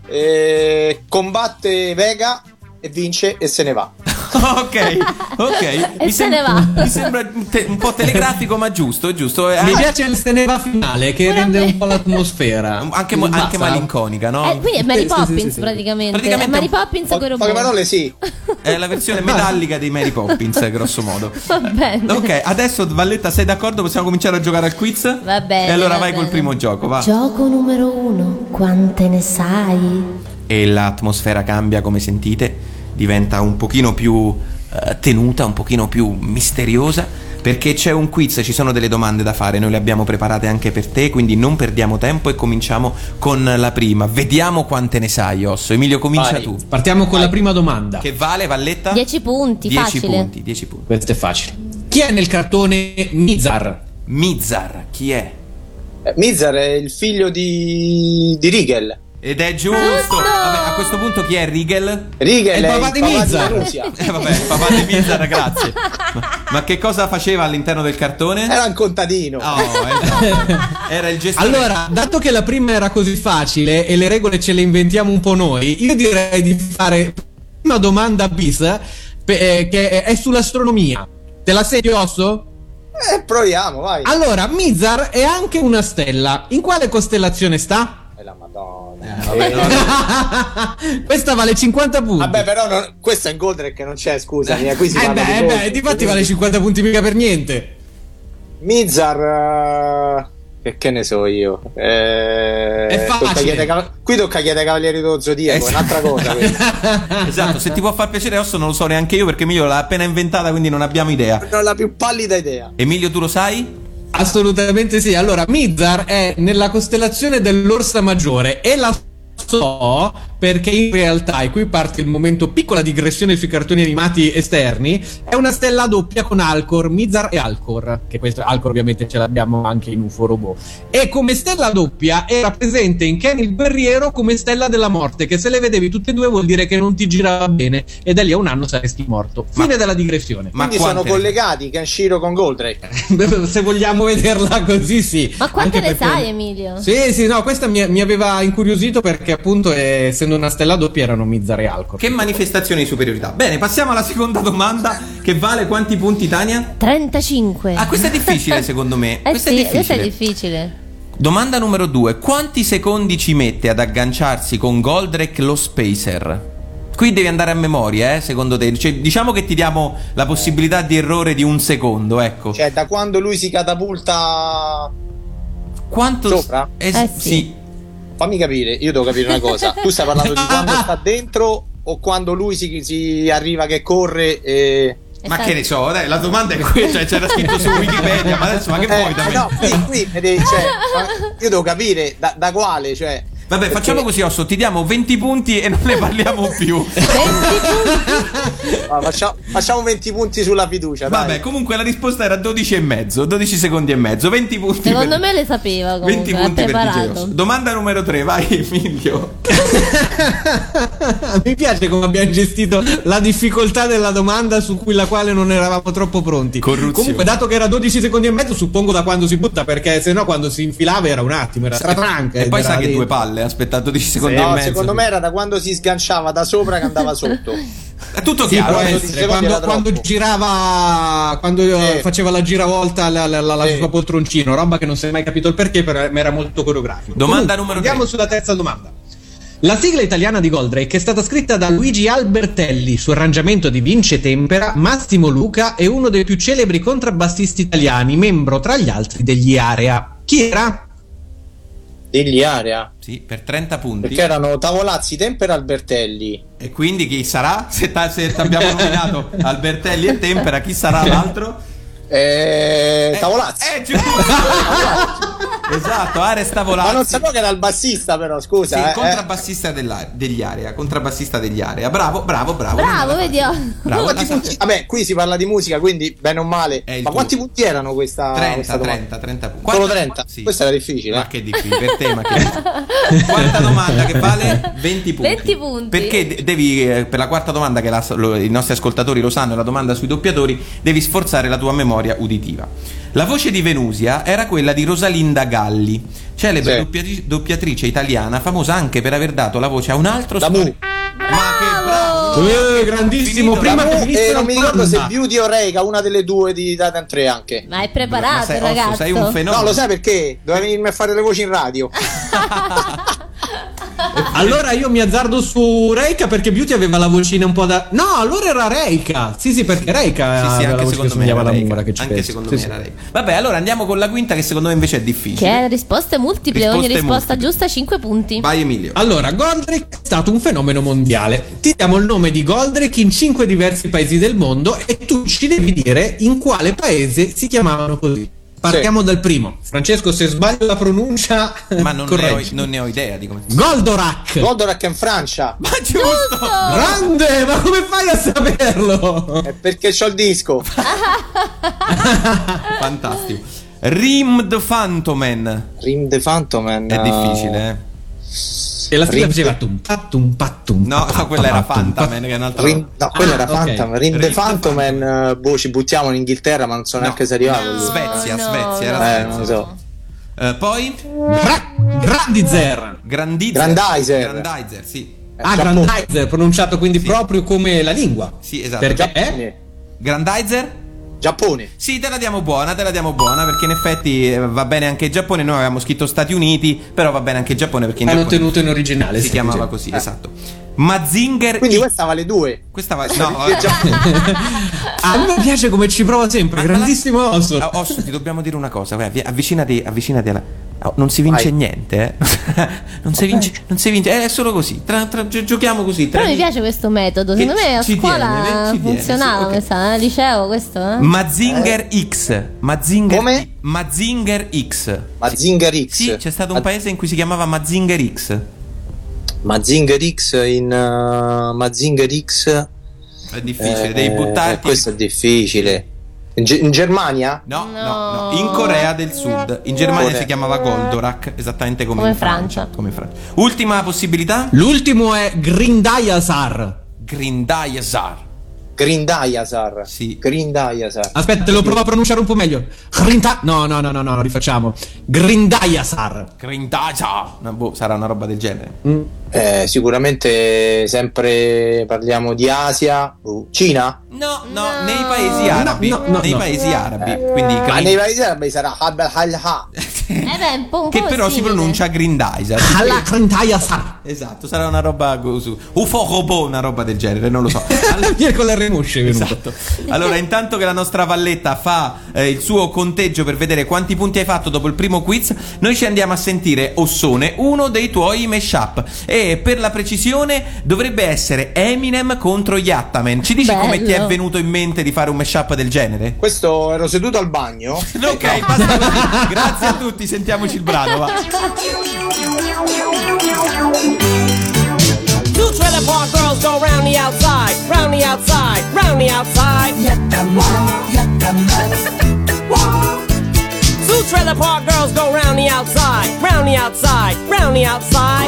Speaker 6: eh, combatte Vega e vince e se ne va. *laughs*
Speaker 2: ok, ok.
Speaker 8: E se ne va.
Speaker 2: mi sembra un, te- un po' telegrafico, ma giusto, giusto. Eh,
Speaker 3: Mi
Speaker 2: ah,
Speaker 3: piace il se ne va finale che rende un po' l'atmosfera. *laughs*
Speaker 2: anche, mo-
Speaker 3: Basta.
Speaker 2: anche malinconica, no?
Speaker 8: Eh, quindi è Mary
Speaker 3: Sì, sì,
Speaker 8: Poppins
Speaker 3: sì, sì.
Speaker 8: praticamente.
Speaker 2: Praticamente
Speaker 8: È Mary Poppins
Speaker 6: Po-
Speaker 8: con i
Speaker 6: poche
Speaker 8: robot.
Speaker 6: parole sì. *laughs*
Speaker 2: È la versione metallica dei Mary Poppins, grosso modo.
Speaker 8: Va bene.
Speaker 2: Ok, adesso Valletta, sei d'accordo? Possiamo cominciare a giocare al quiz?
Speaker 8: Va bene,
Speaker 2: E allora
Speaker 8: va
Speaker 2: vai col
Speaker 8: bene.
Speaker 2: primo gioco, va.
Speaker 8: Gioco numero uno. Quante ne sai?
Speaker 2: e l'atmosfera cambia come sentite, diventa un pochino più eh, tenuta, un pochino più misteriosa, perché c'è un quiz, ci sono delle domande da fare, noi le abbiamo preparate anche per te, quindi non perdiamo tempo e cominciamo con la prima. Vediamo quante ne sai, Osso. Emilio, comincia
Speaker 6: Vai.
Speaker 2: tu.
Speaker 3: Partiamo con la prima domanda.
Speaker 2: Che vale, Valletta?
Speaker 8: 10 punti,
Speaker 2: 10
Speaker 8: facile.
Speaker 2: punti, 10 punti.
Speaker 3: Questo è facile. Chi è nel cartone Mizar?
Speaker 2: Mizar, chi è?
Speaker 6: Eh, Mizar è il figlio di, di Rigel.
Speaker 2: Ed è giusto. Vabbè, a questo punto chi è Rigel?
Speaker 6: Rigel
Speaker 3: È il
Speaker 6: è
Speaker 3: papà di Mizar. *laughs*
Speaker 2: Eh, vabbè, papà di Mizar, grazie. Ma, ma che cosa faceva all'interno del cartone?
Speaker 6: Era un contadino.
Speaker 2: Oh, esatto. *laughs* Era il gestore.
Speaker 3: Allora, dato che la prima era così facile e le regole ce le inventiamo un po' noi, io direi di fare una domanda bis eh, che è sull'astronomia. Te la sei osso?
Speaker 6: Eh, proviamo, vai.
Speaker 3: Allora, Mizar è anche una stella. In quale costellazione sta?
Speaker 6: Eh, la madonna.
Speaker 2: Vabbè, no, *laughs*
Speaker 3: Questa vale 50 punti.
Speaker 6: Vabbè, però non- questo è in Goldrake che non c'è, scusami. eh, qui si
Speaker 3: eh beh,
Speaker 6: di
Speaker 3: eh beh, difatti vale 50 punti mica per niente.
Speaker 6: Mizar. eh, Che, che ne so io. Eh,
Speaker 3: È
Speaker 6: tocca
Speaker 3: facile.
Speaker 6: chiedere cav- qui tocca chiedere ai Cavalieri dello Zodiaco, è un'altra cosa. questa. *laughs*
Speaker 2: esatto, se ti può far piacere Osso non lo so neanche io perché Emilio l'ha appena inventata quindi non abbiamo idea.
Speaker 6: Non ho la più pallida idea.
Speaker 2: Emilio tu lo sai?
Speaker 3: Assolutamente sì. Allora, Mizar è nella costellazione dell'Orsa Maggiore e la so perché in realtà, e qui parte il momento piccola digressione sui cartoni animati esterni, è una stella doppia con Alcor, Mizar e Alcor, che questo Alcor ovviamente ce l'abbiamo anche in UFO Robot. E come stella doppia era presente in Kenny il Guerriero come stella della morte, che se le vedevi tutte e due vuol dire che non ti girava bene e da lì a un anno saresti morto. Fine della digressione.
Speaker 6: Quindi sono collegati Kenshiro con Goldrake. *laughs*
Speaker 3: se vogliamo vederla così, sì.
Speaker 4: Ma quante
Speaker 3: Anche
Speaker 4: ne
Speaker 3: perché-
Speaker 4: sai, Emilio?
Speaker 3: Sì, sì, no, questa mi, mi aveva incuriosito perché appunto eh, essendo una stella doppia erano Mizar e Alcor.
Speaker 2: Che manifestazione di superiorità. Bene, passiamo alla seconda domanda che vale quanti punti Tania?
Speaker 4: 35.
Speaker 2: Ah, questa è difficile *laughs* secondo me.
Speaker 4: Eh
Speaker 2: questa
Speaker 4: sì,
Speaker 2: è difficile.
Speaker 4: questa è difficile.
Speaker 2: Domanda numero due. Quanti secondi ci mette ad agganciarsi con Goldrake lo Spacer? Qui devi andare a memoria, eh, secondo te. Cioè, diciamo che ti diamo la possibilità di errore di un secondo, ecco.
Speaker 6: Cioè, da quando lui si catapulta
Speaker 2: Quanto
Speaker 6: sopra?
Speaker 2: Es-
Speaker 4: Eh
Speaker 2: sì.
Speaker 4: sì.
Speaker 6: Fammi capire, io devo capire una cosa. Tu stai parlando di quando sta dentro o quando lui si, si arriva che corre e...
Speaker 2: Ma che ne so, dai, la domanda è questa, cioè, c'era scritto su Wikipedia, ma adesso ma che
Speaker 6: Eh,
Speaker 2: vuoi da
Speaker 6: eh,
Speaker 2: me?
Speaker 6: no, qui, qui cioè, *laughs* io devo capire da, da quale, cioè...
Speaker 2: Vabbè,
Speaker 6: perché-
Speaker 2: facciamo così, Osso, ti diamo 20 punti e non ne parliamo *laughs* più.
Speaker 6: Ah, faccia- facciamo 20 punti sulla fiducia, dai.
Speaker 2: Vabbè, comunque la risposta era 12 e mezzo, 12 secondi e mezzo, 20 punti
Speaker 4: Secondo
Speaker 2: per...
Speaker 4: me le sapeva
Speaker 2: 20
Speaker 4: comunque, è
Speaker 2: punti per DJ. Osso. Domanda numero 3, vai Emilio. *laughs*
Speaker 3: Mi piace come abbiamo gestito la difficoltà della domanda su cui la quale non eravamo troppo pronti.
Speaker 2: Corruzione.
Speaker 3: Comunque, dato che era 12 secondi e mezzo, suppongo da quando si butta, perché se no quando si infilava era un attimo, era stratranca.
Speaker 2: E poi sa che due palle, ha aspettato 10 secondi e
Speaker 6: No,
Speaker 2: mezzo.
Speaker 6: secondo me era da quando si sganciava da sopra che andava sotto. *laughs*
Speaker 2: È tutto
Speaker 3: Sì,
Speaker 2: chiaro,
Speaker 3: può
Speaker 2: eh?
Speaker 6: 12
Speaker 3: essere. Quando,
Speaker 6: era
Speaker 3: quando girava, quando eh,
Speaker 6: Sì.
Speaker 3: faceva la giravolta la, la, la- la
Speaker 6: Sì.
Speaker 3: sua poltroncino, roba che non si è mai capito il perché, però ma era molto coreografico.
Speaker 2: Domanda
Speaker 3: Comunque,
Speaker 2: numero
Speaker 3: Andiamo
Speaker 2: tre.
Speaker 3: sulla terza domanda. La sigla italiana di Goldrake è stata scritta da Luigi Albertelli su arrangiamento di Vince Tempera, Massimo Luca e uno dei più celebri contrabbassisti italiani, membro tra gli altri degli Area. Chi era?
Speaker 6: Degli area.
Speaker 2: Sì, per 30 punti.
Speaker 6: Perché erano Tavolazzi, Tempera, Albertelli.
Speaker 2: E quindi chi sarà? Se, ta- se abbiamo *laughs* nominato Albertelli e Tempera, chi sarà l'altro?
Speaker 6: Eh, Tavolazzi.
Speaker 2: Eh, giusto! *laughs* esatto, Ares Tavolazzi.
Speaker 6: Ma non sapevo che era il bassista, però,
Speaker 2: Sì,
Speaker 6: scusa. eh,
Speaker 2: contrabbassista della- degli area, contrabbassista degli area. Bravo, bravo, bravo.
Speaker 4: Bravo, vedi?
Speaker 6: eh.
Speaker 2: Bravo,
Speaker 6: Quanti punti- Vabbè, qui si parla di musica, quindi bene o male. Ma
Speaker 2: tuo.
Speaker 6: quanti punti erano questa?
Speaker 2: 30,
Speaker 6: questa domanda?
Speaker 2: 30, 30 punti.
Speaker 6: Solo
Speaker 2: Quarta-
Speaker 6: 30?
Speaker 2: Sì.
Speaker 6: Questa era difficile.
Speaker 2: Ma
Speaker 6: eh.
Speaker 2: che difficile per te, ma che *laughs* Quarta domanda che vale 20 punti.
Speaker 4: 20 punti.
Speaker 2: Perché de- devi eh, per la quarta domanda che la- lo- i nostri ascoltatori lo sanno, è la domanda sui doppiatori, devi sforzare la tua memoria uditiva. La voce di Venusia era quella di Rosalinda Galli, celebre
Speaker 6: Sì.
Speaker 2: doppiatri- doppiatrice italiana, famosa anche per aver dato la voce a un altro
Speaker 6: Da
Speaker 2: stor-
Speaker 6: Mu.
Speaker 2: Ma che bravo!
Speaker 3: Eh, grandissimo,
Speaker 2: Finito.
Speaker 3: prima che finisse
Speaker 6: e
Speaker 3: la
Speaker 6: non mi ricordo se. Beauty o Reika, una delle due di Titan 3 anche.
Speaker 4: Ma è
Speaker 2: Ma
Speaker 4: preparato,
Speaker 2: sei, Osso,
Speaker 4: ragazzo.
Speaker 2: sei un fenomeno.
Speaker 6: No, lo sai perché? Doveva venirmi a fare le voci in radio. *laughs* *laughs*
Speaker 3: Allora io mi azzardo su Reika perché Beauty aveva la vocina un po' da. No, allora era Reika. Sì, sì, perché Reika
Speaker 2: Sì, sì,
Speaker 3: aveva la
Speaker 2: anche
Speaker 3: voce che
Speaker 2: secondo me
Speaker 3: somigliava
Speaker 2: era
Speaker 3: alla
Speaker 2: Reika.
Speaker 3: Mura che ci
Speaker 2: Anche
Speaker 3: penso.
Speaker 2: secondo
Speaker 3: Sì,
Speaker 2: me
Speaker 3: sì.
Speaker 2: era Reika. Vabbè, allora andiamo con la quinta che secondo me invece è difficile.
Speaker 4: Che è risposte multiple, ogni
Speaker 2: Risposte
Speaker 4: risposta
Speaker 2: multiple.
Speaker 4: giusta 5 punti.
Speaker 2: Vai Emilio.
Speaker 3: Allora, Goldrake è stato un fenomeno mondiale. Ti diamo il nome di Goldrake in cinque diversi paesi del mondo e tu ci devi dire in quale paese si chiamavano così. Partiamo dal primo. Francesco, se sbaglio la pronuncia, *laughs*
Speaker 2: Ma non ne, ho, non ne ho idea di come.
Speaker 3: Goldorak.
Speaker 6: Goldorak è in Francia. *laughs*
Speaker 2: Ma giusto!
Speaker 3: Grande, ma come fai a saperlo?
Speaker 6: È perché c'ho il disco. *laughs*
Speaker 2: Fantastico. Rimd Phantomen.
Speaker 6: Rim the Phantom Man.
Speaker 2: È difficile, eh.
Speaker 3: E la sigla faceva tum pattum pattum.
Speaker 2: No, quella era Phantomen, che è un'altra
Speaker 6: no,
Speaker 3: Ah,
Speaker 6: era
Speaker 3: ok.
Speaker 6: Phantom. Rim the Phantom Man. eh, boh, ci buttiamo in Inghilterra, ma non so neanche se è arrivato.
Speaker 2: Svezia, Svezia, era
Speaker 4: no,
Speaker 6: Eh,
Speaker 2: Svezia.
Speaker 6: non lo so.
Speaker 2: Eh, poi
Speaker 3: Bra- Grandizer.
Speaker 2: Grandizer.
Speaker 6: Grandizer.
Speaker 2: Grandizer, sì.
Speaker 3: Ah,
Speaker 6: Giappone.
Speaker 3: Grandizer, pronunciato quindi
Speaker 2: Sì.
Speaker 3: proprio come la lingua.
Speaker 2: Sì, esatto.
Speaker 3: Perché?
Speaker 6: Giappone.
Speaker 2: Grandizer?
Speaker 6: Giappone.
Speaker 2: Sì, te la diamo buona, te la diamo buona perché in effetti eh, va bene anche il Giappone. Noi avevamo scritto Stati Uniti, però va bene anche il Giappone perché in
Speaker 3: Hanno
Speaker 2: Giappone
Speaker 3: tenuto in originale.
Speaker 2: si chiamava
Speaker 3: sì.
Speaker 2: così, esatto. Mazinger
Speaker 6: Quindi
Speaker 2: X.
Speaker 6: questa vale due.
Speaker 2: Questa va *laughs* No.
Speaker 6: Giappone- *laughs* *laughs*
Speaker 3: A me piace come ci prova sempre,
Speaker 2: Ma- ma la-
Speaker 3: grandissimo osso.
Speaker 2: Ah, Osso, ti dobbiamo dire una cosa, vai, avvi- avvicinati, avvicinati alla... oh, non si vince
Speaker 6: Vai.
Speaker 2: niente, eh. non, si vince, non si vince, eh, è solo così. Tra- tra- gi- giochiamo così. tra
Speaker 4: Però mi piace questo metodo. Secondo me a scuola
Speaker 2: ci tiene,
Speaker 4: funzionava,
Speaker 2: sì, ok.
Speaker 4: mi sa, al liceo questo, eh?
Speaker 2: Mazinger X. Mazinger,
Speaker 6: Come?
Speaker 2: Mazinger X.
Speaker 6: Mazinger X.
Speaker 2: Sì, c'è stato un paese in cui si chiamava Mazinger X.
Speaker 6: Mazinger X in uh, Mazinger X.
Speaker 2: È difficile,
Speaker 6: eh,
Speaker 2: devi buttarti.
Speaker 6: Questo è difficile. In, Ge- in Germania?
Speaker 2: No, no, no, in Corea del Sud. In Germania
Speaker 6: Corea.
Speaker 2: si chiamava Goldorak, esattamente come,
Speaker 8: Come
Speaker 2: in Francia.
Speaker 8: Francia.
Speaker 2: Come in Francia. Ultima possibilità?
Speaker 3: L'ultimo è Grindayasar.
Speaker 2: Grindayasar.
Speaker 6: Grindayasar.
Speaker 2: Sì.
Speaker 6: Grindayasar.
Speaker 3: Aspetta, te lo provo a pronunciare un po' meglio. Grinda- No, no, no, no, no, rifacciamo. Grindayasar.
Speaker 2: Grindayasar. No, boh, sarà una roba del genere.
Speaker 6: Eh, sicuramente sempre parliamo di Asia. Uh, Cina?
Speaker 2: No, no, nei paesi arabi.
Speaker 3: no, no,
Speaker 2: nei
Speaker 3: no.
Speaker 2: paesi arabi. Quindi
Speaker 6: Ma
Speaker 2: grind-
Speaker 6: nei paesi arabi sarà Habal Hal Ha. *laughs*
Speaker 8: Eh beh, un po', un
Speaker 2: che però si pronuncia Grindayasar.
Speaker 3: Alla Grindayasar.
Speaker 2: Esatto, sarà una roba. UFO robot, una roba del genere, non lo so. *laughs* Allora-
Speaker 3: Viene con la venuto.
Speaker 2: Esatto. Allora, intanto che la nostra Valletta fa eh, il suo conteggio per vedere quanti punti hai fatto dopo il primo quiz, noi ci andiamo a sentire Ossone, uno dei tuoi mashup. E per la precisione dovrebbe essere Eminem contro Yattaman. Ci dici come ti è
Speaker 8: Bello.
Speaker 2: venuto in mente di fare un mashup del genere?
Speaker 6: Questo ero seduto al bagno. *laughs*
Speaker 2: Ok, basta così. Grazie a tutti, sentiamoci il brano. Va.
Speaker 9: Two trailer park girls go round the outside, round the outside, round the outside. Two trailer park girls go round the outside, round the outside, round the outside.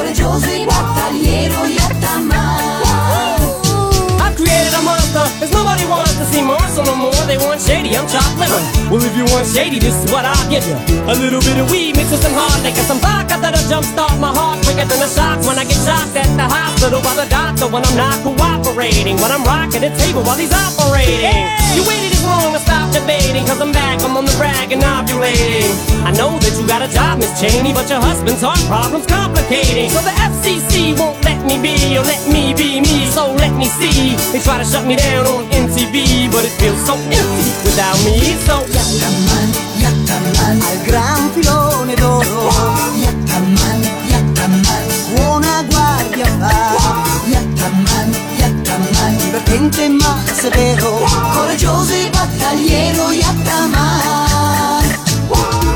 Speaker 9: I've created a monster, cause nobody wants to see Marshall no more. They want shady, I'm chopped liver. Well, if you want shady, this is what I'll give you. A little bit of weed mixed with some hard liquor, some vodka that'll jumpstart my heart quicker than a shock when I get shocked at the hospital by the doctor when I'm not cooperating. When I'm rocking the table while he's operating. You waited this long to stop debating, cause I'm back, I'm on the rag and ovulating. I know that you got a job, Miss Cheney, but your husband's heart problem's complicating. So the FCC won't let me be, or let me be me, so let me see. They try to shut me down on MTV, but it feels so empty without me. So
Speaker 5: al gran filone d'oro Yattaman, Yattaman, buona guardia fa Yattaman, Yattaman, divertente ma severo Coraggioso e battagliero Yattaman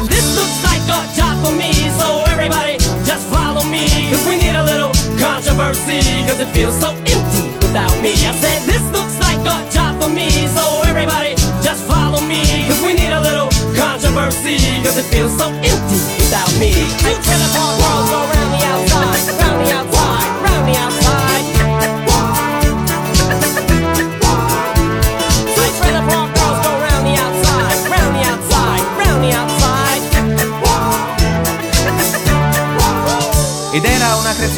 Speaker 9: this looks like a job for me, so everybody just follow me. Cause we need a little controversy, cause it feels so empty cause it feels so empty without me. Two trailer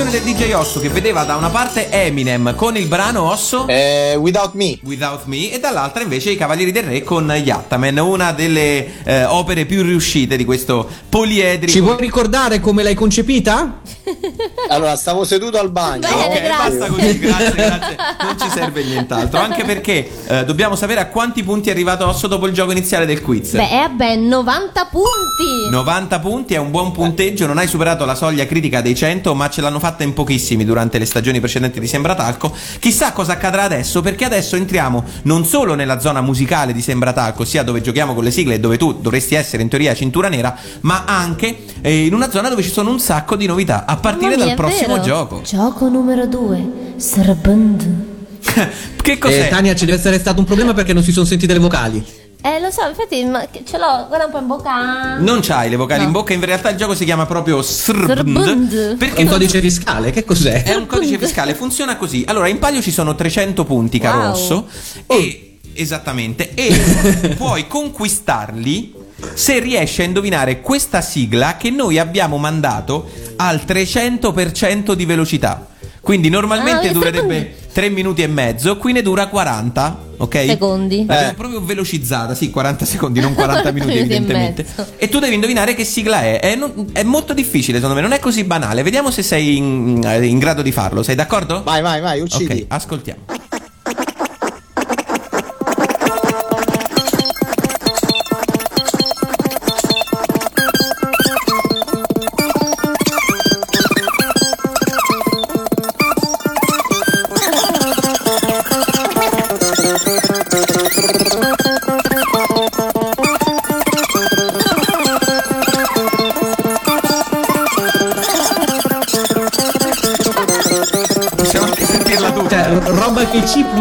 Speaker 2: creazione del DJ Osso che vedeva da una parte Eminem con il brano Osso.
Speaker 6: Eh, without Me.
Speaker 2: Without Me e dall'altra invece i Cavalieri del Re con Yattaman, una delle eh, opere più riuscite di questo poliedrico.
Speaker 3: Ci vuoi ricordare come l'hai concepita? *laughs*
Speaker 6: Allora, stavo seduto al bagno.
Speaker 8: Bene,
Speaker 2: Ok,
Speaker 8: grazie.
Speaker 2: basta così, *laughs* grazie, grazie. Non ci serve nient'altro. Anche perché eh, dobbiamo sapere a quanti punti è arrivato Osso dopo il gioco iniziale del quiz.
Speaker 8: Beh, è a ben 90 punti.
Speaker 2: 90 punti è un buon punteggio, non hai superato la soglia critica dei 100, ma ce l'hanno fatta in pochissimi durante le stagioni precedenti di Sembratalco. Chissà cosa accadrà adesso, perché adesso entriamo non solo nella zona musicale di Sembratalco, ossia dove giochiamo con le sigle e dove tu dovresti essere in teoria cintura nera, ma anche eh, in una zona dove ci sono un sacco di novità, a partire
Speaker 8: Mamma
Speaker 2: dal
Speaker 8: mia,
Speaker 2: prossimo
Speaker 8: vero.
Speaker 2: gioco.
Speaker 8: Gioco numero 2. Serband. *laughs*
Speaker 2: che cos'è?
Speaker 3: Eh, Tania, ci deve essere stato un problema perché non si sono sentite le vocali.
Speaker 8: Eh, lo so, infatti ma ce l'ho, guarda un po' in bocca.
Speaker 2: Non c'hai le vocali
Speaker 8: No.
Speaker 2: in bocca, in realtà il gioco si chiama proprio Srbnd.
Speaker 8: Srbnd.
Speaker 3: È
Speaker 2: Perché
Speaker 3: un codice fiscale, che cos'è?
Speaker 2: È un codice fiscale, funziona così. Allora, in palio ci sono 300 punti, caro
Speaker 8: Wow.
Speaker 2: Osso. E esattamente, e *laughs* puoi conquistarli se riesci a indovinare questa sigla che noi abbiamo mandato al 300% di velocità. Quindi normalmente
Speaker 8: Ah,
Speaker 2: durerebbe 3 minuti e mezzo, qui ne dura 40, ok?
Speaker 8: Secondi.
Speaker 2: L'abbiamo
Speaker 6: Eh.
Speaker 2: proprio velocizzata, sì, 40 secondi, non 40 *laughs* minuti
Speaker 8: e
Speaker 2: evidentemente.
Speaker 8: mezzo.
Speaker 2: E tu devi indovinare che sigla è. È, non- è molto difficile, secondo me, non è così banale. Vediamo se sei in, in grado di farlo. Sei d'accordo?
Speaker 6: Vai, vai, vai, uccidi.
Speaker 2: Ok, ascoltiamo.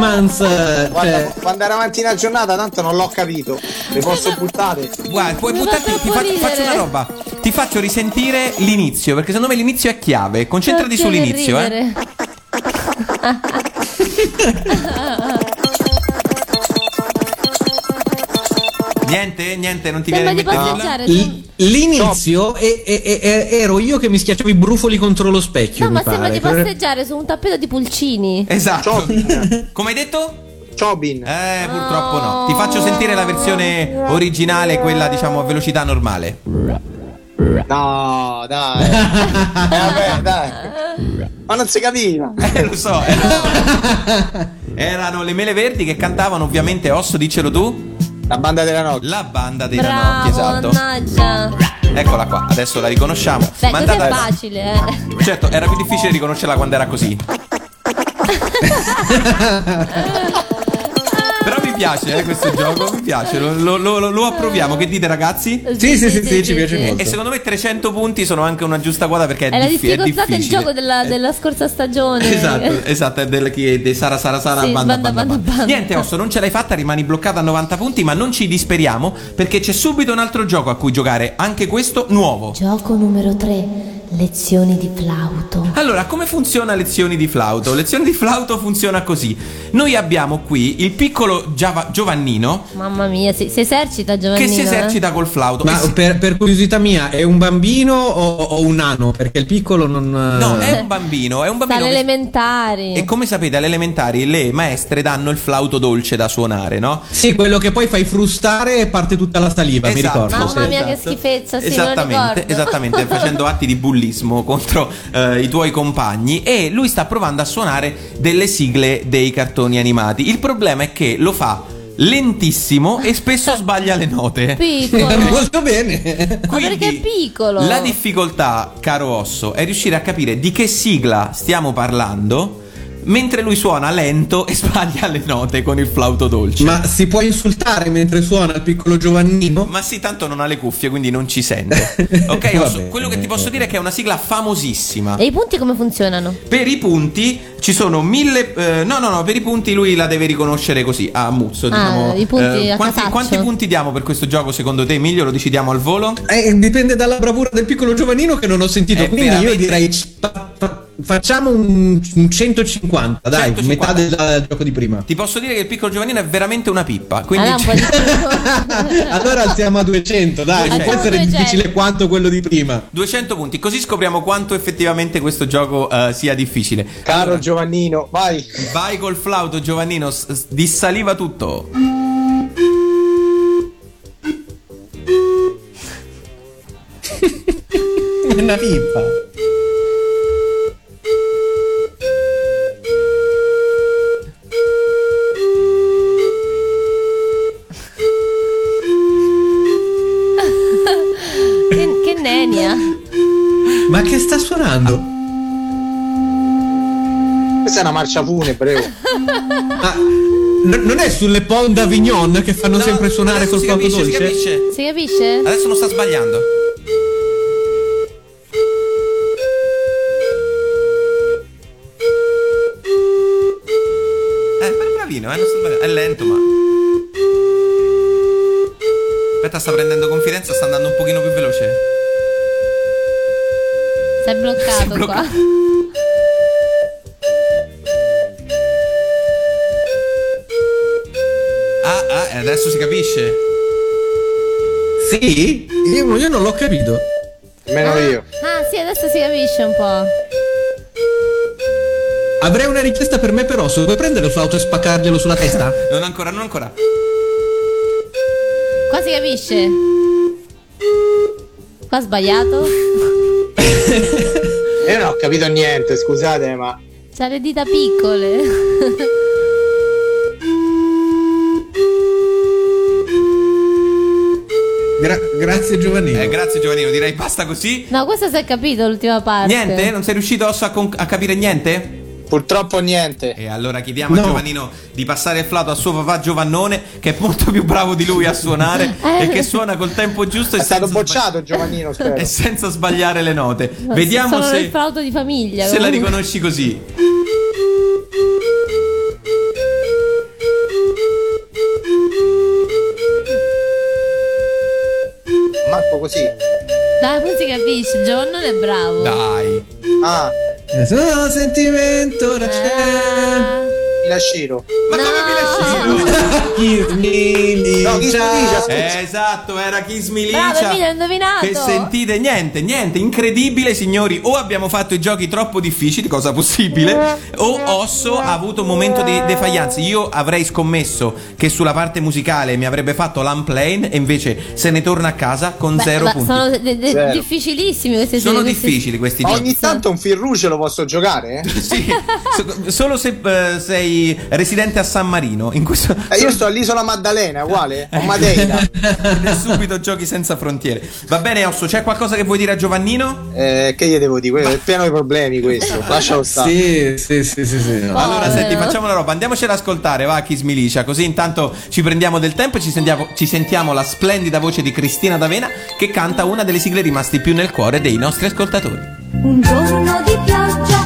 Speaker 3: Chipmans. eh,
Speaker 6: Guarda,
Speaker 3: Cioè,
Speaker 6: quando era avanti una giornata, tanto non l'ho capito. Le posso buttare?
Speaker 2: Guarda, puoi buttarti. Ti fa- faccio una roba. Ti faccio risentire l'inizio, perché secondo me l'inizio è chiave. Concentrati sull'inizio, eh. *laughs* Niente, niente, non ti
Speaker 4: Sembra
Speaker 2: viene in mente nulla?
Speaker 4: passeggiare.
Speaker 3: l- l'inizio e- e- e- ero io che mi schiacciavo i brufoli contro lo specchio.
Speaker 4: No,
Speaker 3: mi
Speaker 4: ma sembra di passeggiare su un tappeto di pulcini.
Speaker 2: Esatto. *laughs* Come hai detto?
Speaker 6: Chobin.
Speaker 2: Eh, purtroppo no. Ti faccio sentire la versione originale, quella diciamo a velocità normale.
Speaker 6: No, dai. *laughs* eh, vabbè, dai. Ma non si capiva. *laughs*
Speaker 2: Eh, lo so. eh, lo so. Erano le mele verdi che cantavano ovviamente Osso, diccelo tu.
Speaker 6: La banda della notte.
Speaker 2: La banda dei
Speaker 4: Bravo,
Speaker 2: Ranocchi, esatto.
Speaker 4: mannaggia.
Speaker 2: Eccola qua, adesso la riconosciamo.
Speaker 4: Beh,
Speaker 2: Ma
Speaker 4: questo è facile, eh.
Speaker 2: Certo, era più difficile riconoscerla quando era così. *laughs* *laughs* Piace eh, questo gioco, mi piace, lo, lo- lo- lo approviamo. Che dite ragazzi?
Speaker 3: Sì, sì, sì, sì, ci piace molto.
Speaker 2: E secondo me 300 punti sono anche una giusta quota perché è,
Speaker 4: È la
Speaker 2: diffi- è
Speaker 4: difficoltà del
Speaker 2: difficile.
Speaker 4: gioco della, della scorsa stagione.
Speaker 2: Esatto, esatto, è del di Sara Sara Sara
Speaker 4: Sì,
Speaker 2: banda,
Speaker 4: banda,
Speaker 2: banda,
Speaker 4: banda,
Speaker 2: banda.
Speaker 4: banda.
Speaker 2: Niente, Osso, non ce l'hai fatta, rimani bloccata a 90 punti, ma non ci disperiamo perché c'è subito un altro gioco a cui giocare, anche questo nuovo.
Speaker 8: Gioco numero 3. Lezioni di flauto.
Speaker 2: Allora, come funziona lezioni di flauto? Lezioni di flauto funziona così. Noi abbiamo qui il piccolo Giava- Giovannino
Speaker 4: Mamma mia, si, si esercita Giovannino.
Speaker 2: che si
Speaker 4: eh?
Speaker 2: esercita col flauto.
Speaker 3: Ma
Speaker 2: si-
Speaker 3: per, per curiosità mia, è un bambino o, o un nano? Perché il piccolo non.
Speaker 2: No, è un bambino, è un bambino
Speaker 4: alle
Speaker 2: che-
Speaker 4: elementari.
Speaker 2: E come sapete, alle elementari le maestre danno il flauto dolce da suonare, no?
Speaker 3: Sì, quello che poi fai frustare e parte tutta la saliva, mi
Speaker 2: Esatto.
Speaker 3: ricordo.
Speaker 4: Mamma
Speaker 3: sì.
Speaker 4: mia, che schifezza, sì,
Speaker 2: esattamente, esattamente, facendo *laughs* atti di bullismo contro eh, i tuoi compagni e lui sta provando a suonare delle sigle dei cartoni animati. Il problema è che lo fa lentissimo e spesso sbaglia le note. *laughs*
Speaker 4: Piccolo. *laughs*
Speaker 3: Molto bene.
Speaker 4: Ma perché è piccolo?
Speaker 2: La difficoltà, caro Osso, è riuscire a capire di che sigla stiamo parlando mentre lui suona lento e *laughs* sbaglia le note con il flauto dolce.
Speaker 3: Ma si può insultare mentre suona il piccolo Giovannino?
Speaker 2: Ma sì, tanto non ha le cuffie, quindi non ci sente. *laughs* Ok,
Speaker 3: Va
Speaker 2: Osso,
Speaker 3: bene.
Speaker 2: quello che ti posso dire è che è una sigla famosissima.
Speaker 4: E i punti come funzionano?
Speaker 2: Per i punti ci sono mille. eh, no, no, no, per i punti lui la deve riconoscere così, a muzzo. Diciamo.
Speaker 4: i punti a
Speaker 2: quanti, quanti punti diamo per questo gioco secondo te, Emilio? Lo decidiamo al volo?
Speaker 3: Eh, dipende dalla bravura del piccolo Giovannino che non ho sentito.
Speaker 2: È
Speaker 3: quindi
Speaker 2: veramente-
Speaker 3: io direi facciamo un, un 150, dai,
Speaker 2: 150.
Speaker 3: metà del, del gioco di prima.
Speaker 2: Ti posso dire che il piccolo Giovannino è veramente una pippa. Quindi
Speaker 4: Allora, un *laughs*
Speaker 3: allora alziamo a 200, dai, non può essere
Speaker 4: 200.
Speaker 3: difficile quanto quello di prima.
Speaker 2: 200 punti, così scopriamo quanto effettivamente questo gioco eh, sia difficile.
Speaker 6: Caro
Speaker 2: Allora,
Speaker 6: Giovannino, vai.
Speaker 2: vai col flauto, Giovannino, s- s- dissaliva tutto. *laughs*
Speaker 3: È una pippa. Sta suonando?
Speaker 6: Questa è una marcia funebre. oh.
Speaker 3: Ma *laughs* n- non è sulle Pont d'Avignon che fanno
Speaker 2: No,
Speaker 3: sempre suonare col flauto
Speaker 2: capisce, si
Speaker 3: dolce?
Speaker 2: capisce.
Speaker 4: Si capisce?
Speaker 2: Adesso non sta sbagliando. Eh, ma è bravino, eh, non sta sbagliando. È lento, ma. Aspetta, sta prendendo confidenza, sta andando un pochino più veloce.
Speaker 4: Si è bloccato,
Speaker 2: Si è bloccato.
Speaker 4: qua.
Speaker 2: Ah, ah, e adesso si capisce.
Speaker 3: Sì? Io, io non l'ho capito.
Speaker 6: Nemmeno io.
Speaker 4: Ah, sì, adesso si capisce un po'.
Speaker 3: Avrei una richiesta per me per Osso. Puoi prendere il flauto e spaccarglielo sulla testa? *laughs*
Speaker 2: Non ancora, non ancora.
Speaker 4: Qua si capisce. Qua sbagliato. *laughs*
Speaker 6: Ho capito niente, scusate, ma.
Speaker 4: C'ha le dita piccole. *laughs*
Speaker 3: Gra- grazie Giovannino.
Speaker 2: Eh, grazie Giovannino, direi basta così.
Speaker 4: No, questo si è capito l'ultima parte.
Speaker 2: Niente? Non sei riuscito a, con- a capire niente?
Speaker 6: Purtroppo niente.
Speaker 2: E allora chiediamo
Speaker 3: no.
Speaker 2: a Giovannino di passare il flauto a suo papà Giovannone, che è molto più bravo di lui a suonare *laughs*
Speaker 4: eh.
Speaker 2: e che suona col tempo giusto.
Speaker 6: È stato bocciato sbagli- Giovannino, *laughs* spero.
Speaker 2: E senza sbagliare le note.
Speaker 4: No,
Speaker 2: Vediamo
Speaker 4: se. il flauto di famiglia.
Speaker 2: Se
Speaker 4: comunque.
Speaker 2: la riconosci così.
Speaker 6: Marco così.
Speaker 10: Dai, non si capisce. Giovannone è bravo.
Speaker 2: Dai.
Speaker 6: Ah.
Speaker 3: Sono sentimento ora c'è.
Speaker 6: Lasciro.
Speaker 2: Ma come mi lasci? *laughs*
Speaker 3: Kiss me.
Speaker 6: No? Aspetta.
Speaker 2: Eh, esatto, era Kiss Me
Speaker 10: Bravo. Emilio, indovinato.
Speaker 2: Che sentite niente, niente, incredibile signori, o abbiamo fatto i giochi troppo difficili, cosa possibile, o Osso ha avuto un momento di defiance. Io avrei scommesso che sulla parte musicale mi avrebbe fatto l'unplane e invece se ne torna a casa con
Speaker 10: Beh,
Speaker 2: zero punti.
Speaker 10: sono de- de-
Speaker 6: Zero.
Speaker 10: difficilissimi questi
Speaker 2: Sono
Speaker 10: questi-
Speaker 2: difficili questi giochi.
Speaker 6: ogni tanto un fil rouge lo posso giocare? eh? *laughs*
Speaker 2: Sì, so- solo se eh, sei residente a San Marino. In questo,
Speaker 6: Eh, io sto all'isola Maddalena, uguale? O *laughs* Madeira?
Speaker 2: è subito giochi senza frontiere. Va bene, Osso, c'è qualcosa che vuoi dire a Giovannino?
Speaker 6: Eh, che gli devo dire? È pieno di problemi questo. *laughs* Lascialo stare.
Speaker 3: Sì, sì, sì, sì, sì. no.
Speaker 2: Allora, senti, facciamo una roba, andiamoci ad ascoltare, va, Kiss Milicia, così intanto ci prendiamo del tempo e ci sentiamo, ci sentiamo la splendida voce di Cristina D'Avena che canta una delle sigle rimasti più nel cuore dei nostri ascoltatori.
Speaker 4: Un giorno di pioggia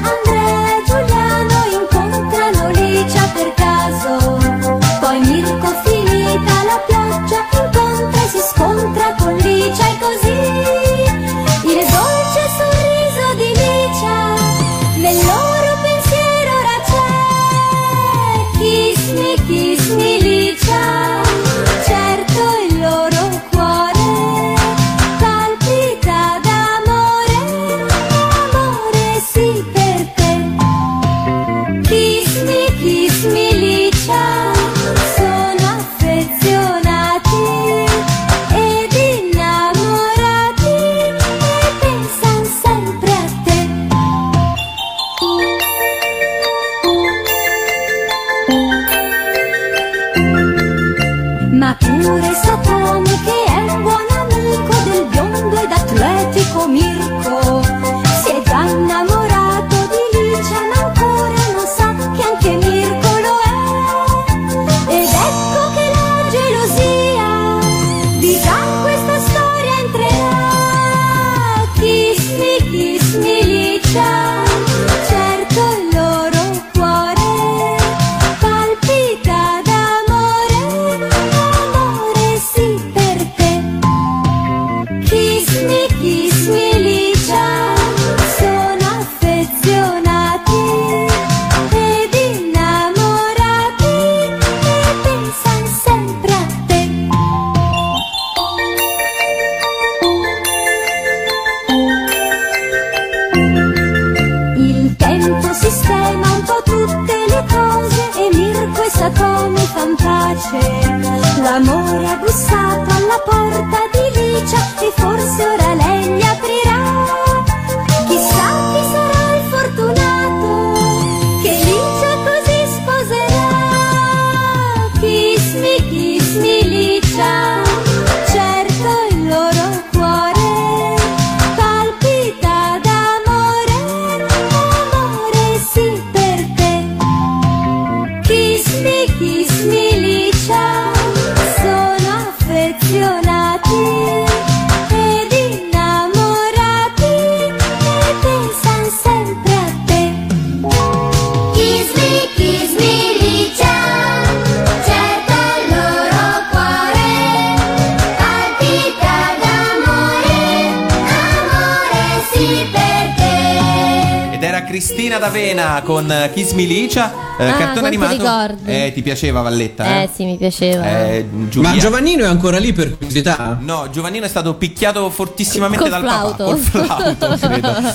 Speaker 4: Kiss Me Licia,
Speaker 2: eh,
Speaker 10: Ah,
Speaker 2: cartone animato.
Speaker 10: ricordi.
Speaker 2: Eh, ti piaceva Valletta? Eh,
Speaker 10: Eh sì, mi piaceva.
Speaker 2: Eh.
Speaker 3: Ma Giovannino è ancora lì per curiosità?
Speaker 2: No, Giovannino è stato picchiato fortissimamente
Speaker 10: Col
Speaker 2: dal papà
Speaker 10: flauto.
Speaker 2: col flauto.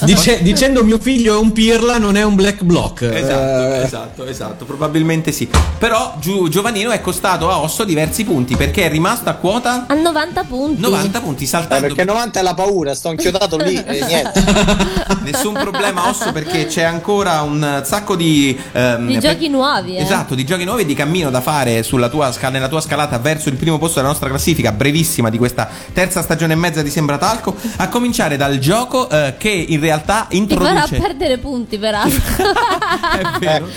Speaker 2: *laughs*
Speaker 3: Dice- dicendo mio figlio è un pirla, non è un black block.
Speaker 2: Esatto,
Speaker 3: Eh,
Speaker 2: esatto, esatto, probabilmente sì. Però Giu- Giovannino è costato a Osso diversi punti perché è rimasto a quota
Speaker 10: A 90 punti.
Speaker 2: 90 punti,
Speaker 6: Eh,
Speaker 2: saltando
Speaker 6: perché 90 è la paura, sto inchiodato lì e niente. *laughs*
Speaker 2: nessun problema Osso perché c'è ancora un sacco di ehm,
Speaker 10: Di
Speaker 2: per-
Speaker 10: giochi nuovi, eh.
Speaker 2: Esatto, di giochi nuovi e di cammino da fare sulla tua nella tua scalata verso il primo posto della nostra classifica, brevissima di questa terza stagione e mezza di Sembra Talco, a cominciare dal gioco eh, che in realtà
Speaker 10: Ti farà
Speaker 2: introduce
Speaker 10: perdere punti, peraltro. *laughs*
Speaker 2: È vero.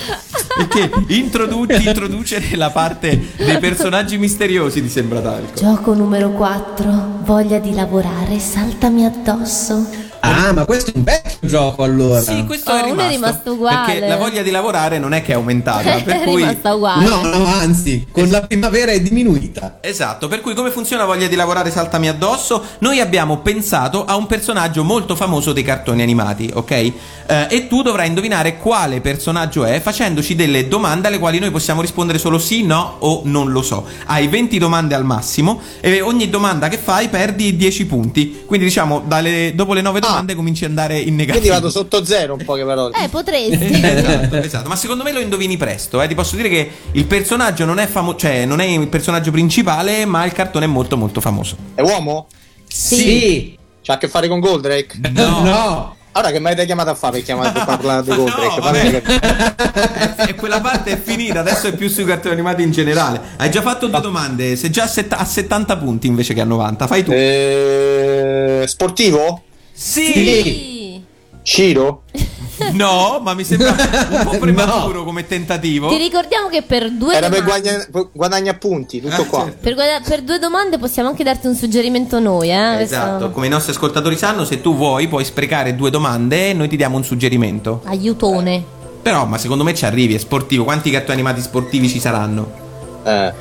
Speaker 2: Perché introduce, introduce nella parte dei personaggi misteriosi di Sembra Talco.
Speaker 8: Gioco numero 4. Voglia di lavorare, saltami addosso.
Speaker 3: Ah, ma questo è un vecchio gioco allora.
Speaker 2: Sì, questo
Speaker 10: Oh,
Speaker 2: è rimasto.
Speaker 10: è rimasto uguale.
Speaker 2: Perché la voglia di lavorare non è che è aumentata. *laughs* per
Speaker 10: è
Speaker 2: cui...
Speaker 10: rimasta uguale.
Speaker 3: No, no, anzi, con la primavera è diminuita.
Speaker 2: Esatto, per cui come funziona voglia di lavorare saltami addosso? Noi abbiamo pensato a un personaggio molto famoso dei cartoni animati, ok? Eh, e tu dovrai indovinare quale personaggio è facendoci delle domande alle quali noi possiamo rispondere solo sì, no o non lo so. Hai 20 domande al massimo e ogni domanda che fai perdi 10 punti. Quindi diciamo dalle- dopo le 9 domande cominci ad andare in negativo.
Speaker 6: Quindi vado sotto zero, in poche parole.
Speaker 10: Eh, potresti. *laughs*
Speaker 2: esatto, esatto, ma secondo me lo indovini presto. Eh. Ti posso dire che il personaggio non è famoso, cioè non è il personaggio principale, ma il cartone è molto molto famoso.
Speaker 6: È uomo?
Speaker 3: Sì.
Speaker 6: C'ha a che fare con Goldrake? *laughs*
Speaker 2: No.
Speaker 3: No.
Speaker 6: Allora che mi avete chiamato a fare per chiamare per parlare di *laughs* Goldrake?
Speaker 2: e quella parte è finita, adesso è più sui cartoni animati in generale. Hai già fatto due domande, sei già a, setta- a 70 punti invece che a 90. Fai tu.
Speaker 6: Eh, sportivo?
Speaker 2: Sì!
Speaker 10: Sì.
Speaker 6: Ciro? *laughs*
Speaker 2: No, ma mi sembra un po' *laughs* prematuro come tentativo.
Speaker 10: Ti ricordiamo che per due
Speaker 6: Era per
Speaker 10: domande,
Speaker 6: guadagna- guadagni appunti, tutto
Speaker 2: Eh,
Speaker 6: qua.
Speaker 2: certo.
Speaker 10: per, guada- per due domande possiamo anche darti un suggerimento noi, eh? Questo-
Speaker 2: Esatto, come i nostri ascoltatori sanno, se tu vuoi puoi sprecare due domande e noi ti diamo un suggerimento.
Speaker 10: Aiutone.
Speaker 2: Però, ma secondo me ci arrivi, è sportivo. Quanti cartoni animati sportivi ci saranno?
Speaker 6: Eh,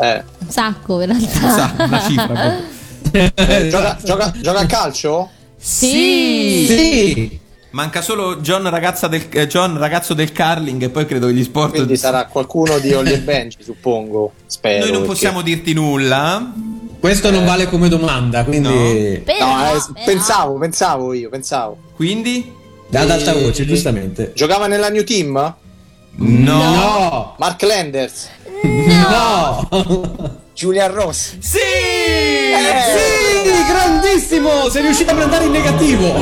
Speaker 6: eh.
Speaker 10: Un sacco, in realtà.
Speaker 2: Sa, una cifra. *laughs*
Speaker 6: Eh, gioca, gioca- gioca a calcio?
Speaker 10: Sì.
Speaker 3: Sì.
Speaker 2: Manca solo John, ragazza del, eh, John, ragazzo del curling, e poi credo che gli sport.
Speaker 6: Quindi sarà qualcuno di Holly e Benji, suppongo. Spero.
Speaker 2: Noi non
Speaker 6: perché-
Speaker 2: possiamo dirti nulla.
Speaker 3: Questo non vale come domanda, quindi
Speaker 10: Però,
Speaker 6: No, eh,
Speaker 10: però-
Speaker 6: pensavo, pensavo io, pensavo.
Speaker 2: Quindi?
Speaker 3: ad alta voce, giustamente.
Speaker 6: Giocava nella New Team?
Speaker 2: No.
Speaker 3: No.
Speaker 6: Mark Landers?
Speaker 3: No.
Speaker 6: Julian Ross?
Speaker 2: Sì!
Speaker 3: Sì, grandissimo! Sei riuscito ad andare in negativo.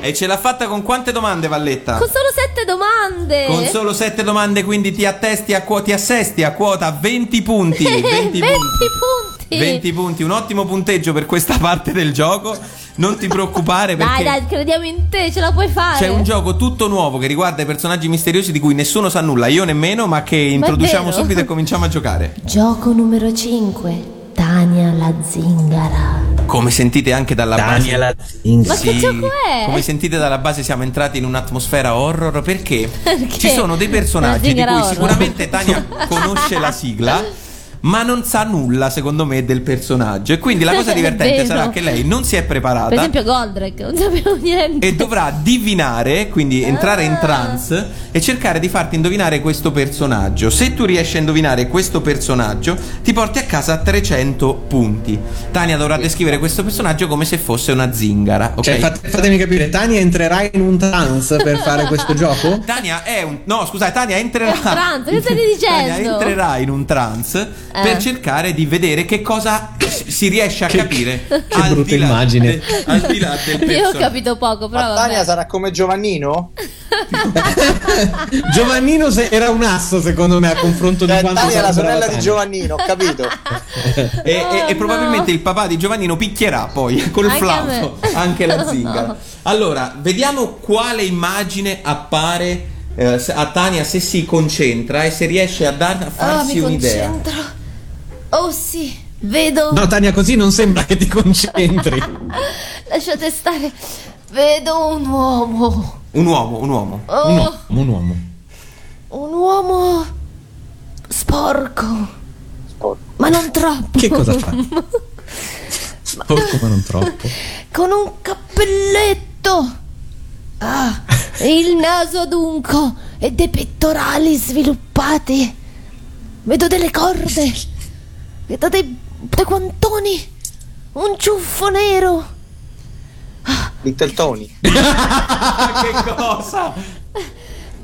Speaker 2: E ce l'ha fatta con quante domande, Valletta?
Speaker 10: Con solo sette domande.
Speaker 2: Con solo 7 domande, quindi ti attesti a quo- ti assesti a quota 20 punti. *laughs* 20,
Speaker 10: 20
Speaker 2: punti.
Speaker 10: punti.
Speaker 2: 20 punti, un ottimo punteggio per questa parte del gioco. Non ti preoccupare perché
Speaker 10: Dai, dai, crediamo in te, ce la puoi fare.
Speaker 2: c'è un gioco tutto nuovo che riguarda i personaggi misteriosi di cui nessuno sa nulla, io nemmeno, ma che introduciamo
Speaker 10: vero?
Speaker 2: subito e cominciamo a giocare.
Speaker 8: Gioco numero 5. Tania la zingara.
Speaker 2: Come sentite anche dalla base.
Speaker 10: Ma
Speaker 2: Sì,
Speaker 10: che gioco è?
Speaker 2: Come sentite dalla base siamo entrati in un'atmosfera horror perché,
Speaker 10: Perché?
Speaker 2: ci sono dei personaggi
Speaker 10: La
Speaker 2: di
Speaker 10: zingara
Speaker 2: cui
Speaker 10: horror.
Speaker 2: sicuramente Tania conosce la sigla. *laughs* Ma non sa nulla, secondo me, del personaggio. E quindi la cosa divertente sarà che lei non si è preparata.
Speaker 10: Per esempio Goldrake, non sapevo niente.
Speaker 2: e dovrà divinare, quindi entrare in
Speaker 10: Ah.
Speaker 2: trance e cercare di farti indovinare questo personaggio. Se tu riesci a indovinare questo personaggio, ti porti a casa 300 punti. Tania dovrà descrivere questo personaggio come se fosse una zingara, ok?
Speaker 3: Cioè, fate- fatemi capire, Tania entrerà in un trance per *laughs* fare questo gioco?
Speaker 2: Tania è un No, scusate, Tania entrerà
Speaker 10: È un trance, che stai *laughs*
Speaker 2: Tania
Speaker 10: dicendo?
Speaker 2: entrerà in un trance
Speaker 10: Eh.
Speaker 2: per cercare di vedere che cosa si riesce a capire
Speaker 3: che
Speaker 2: al
Speaker 3: brutta
Speaker 2: di là
Speaker 3: immagine.
Speaker 2: de- al di là del *laughs*
Speaker 10: Io ho capito poco, però.
Speaker 6: Tania sarà come Giovannino? *laughs*
Speaker 3: Giovannino se- era un asso secondo me a confronto di
Speaker 6: Cioè,
Speaker 3: quanto
Speaker 6: Tania è la sorella di
Speaker 3: Tania.
Speaker 6: Giovannino, ho capito. *laughs*
Speaker 2: E, e- e probabilmente il papà di Giovannino picchierà poi col
Speaker 10: Anche
Speaker 2: flauto anche la zingara. Allora, vediamo quale immagine appare eh, a Tania se si concentra e se riesce a, dar- a
Speaker 10: Ah,
Speaker 2: farsi
Speaker 10: mi
Speaker 2: un'idea.
Speaker 10: concentro. Oh sì, vedo.
Speaker 3: No, Tania, così non sembra che ti concentri. *laughs*
Speaker 10: Lasciate stare. Vedo un uomo.
Speaker 2: Un uomo, un uomo.
Speaker 10: Oh,
Speaker 3: Un uomo, un uomo.
Speaker 10: un uomo sporco.
Speaker 6: Sporco.
Speaker 10: Ma non troppo.
Speaker 3: Che cosa fa? *laughs* Porco, ma non troppo.
Speaker 10: Con un cappelletto. Ah, *laughs* il naso adunco e dei pettorali sviluppati. Vedo delle corde. Vedo dei, dei guantoni. Un ciuffo nero.
Speaker 6: Little Tony.
Speaker 2: Ah, *laughs* che cosa?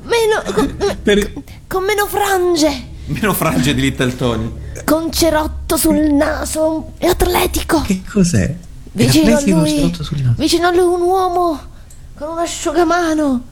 Speaker 10: Meno, con,
Speaker 3: Per-
Speaker 10: con meno frange.
Speaker 2: Meno frange di Little Tony.
Speaker 10: Con cerotto sul naso. E atletico.
Speaker 3: Che cos'è?
Speaker 10: Vicino a
Speaker 3: Atletico
Speaker 10: lui,
Speaker 3: sotto sul naso.
Speaker 10: vicino a lui un uomo con un asciugamano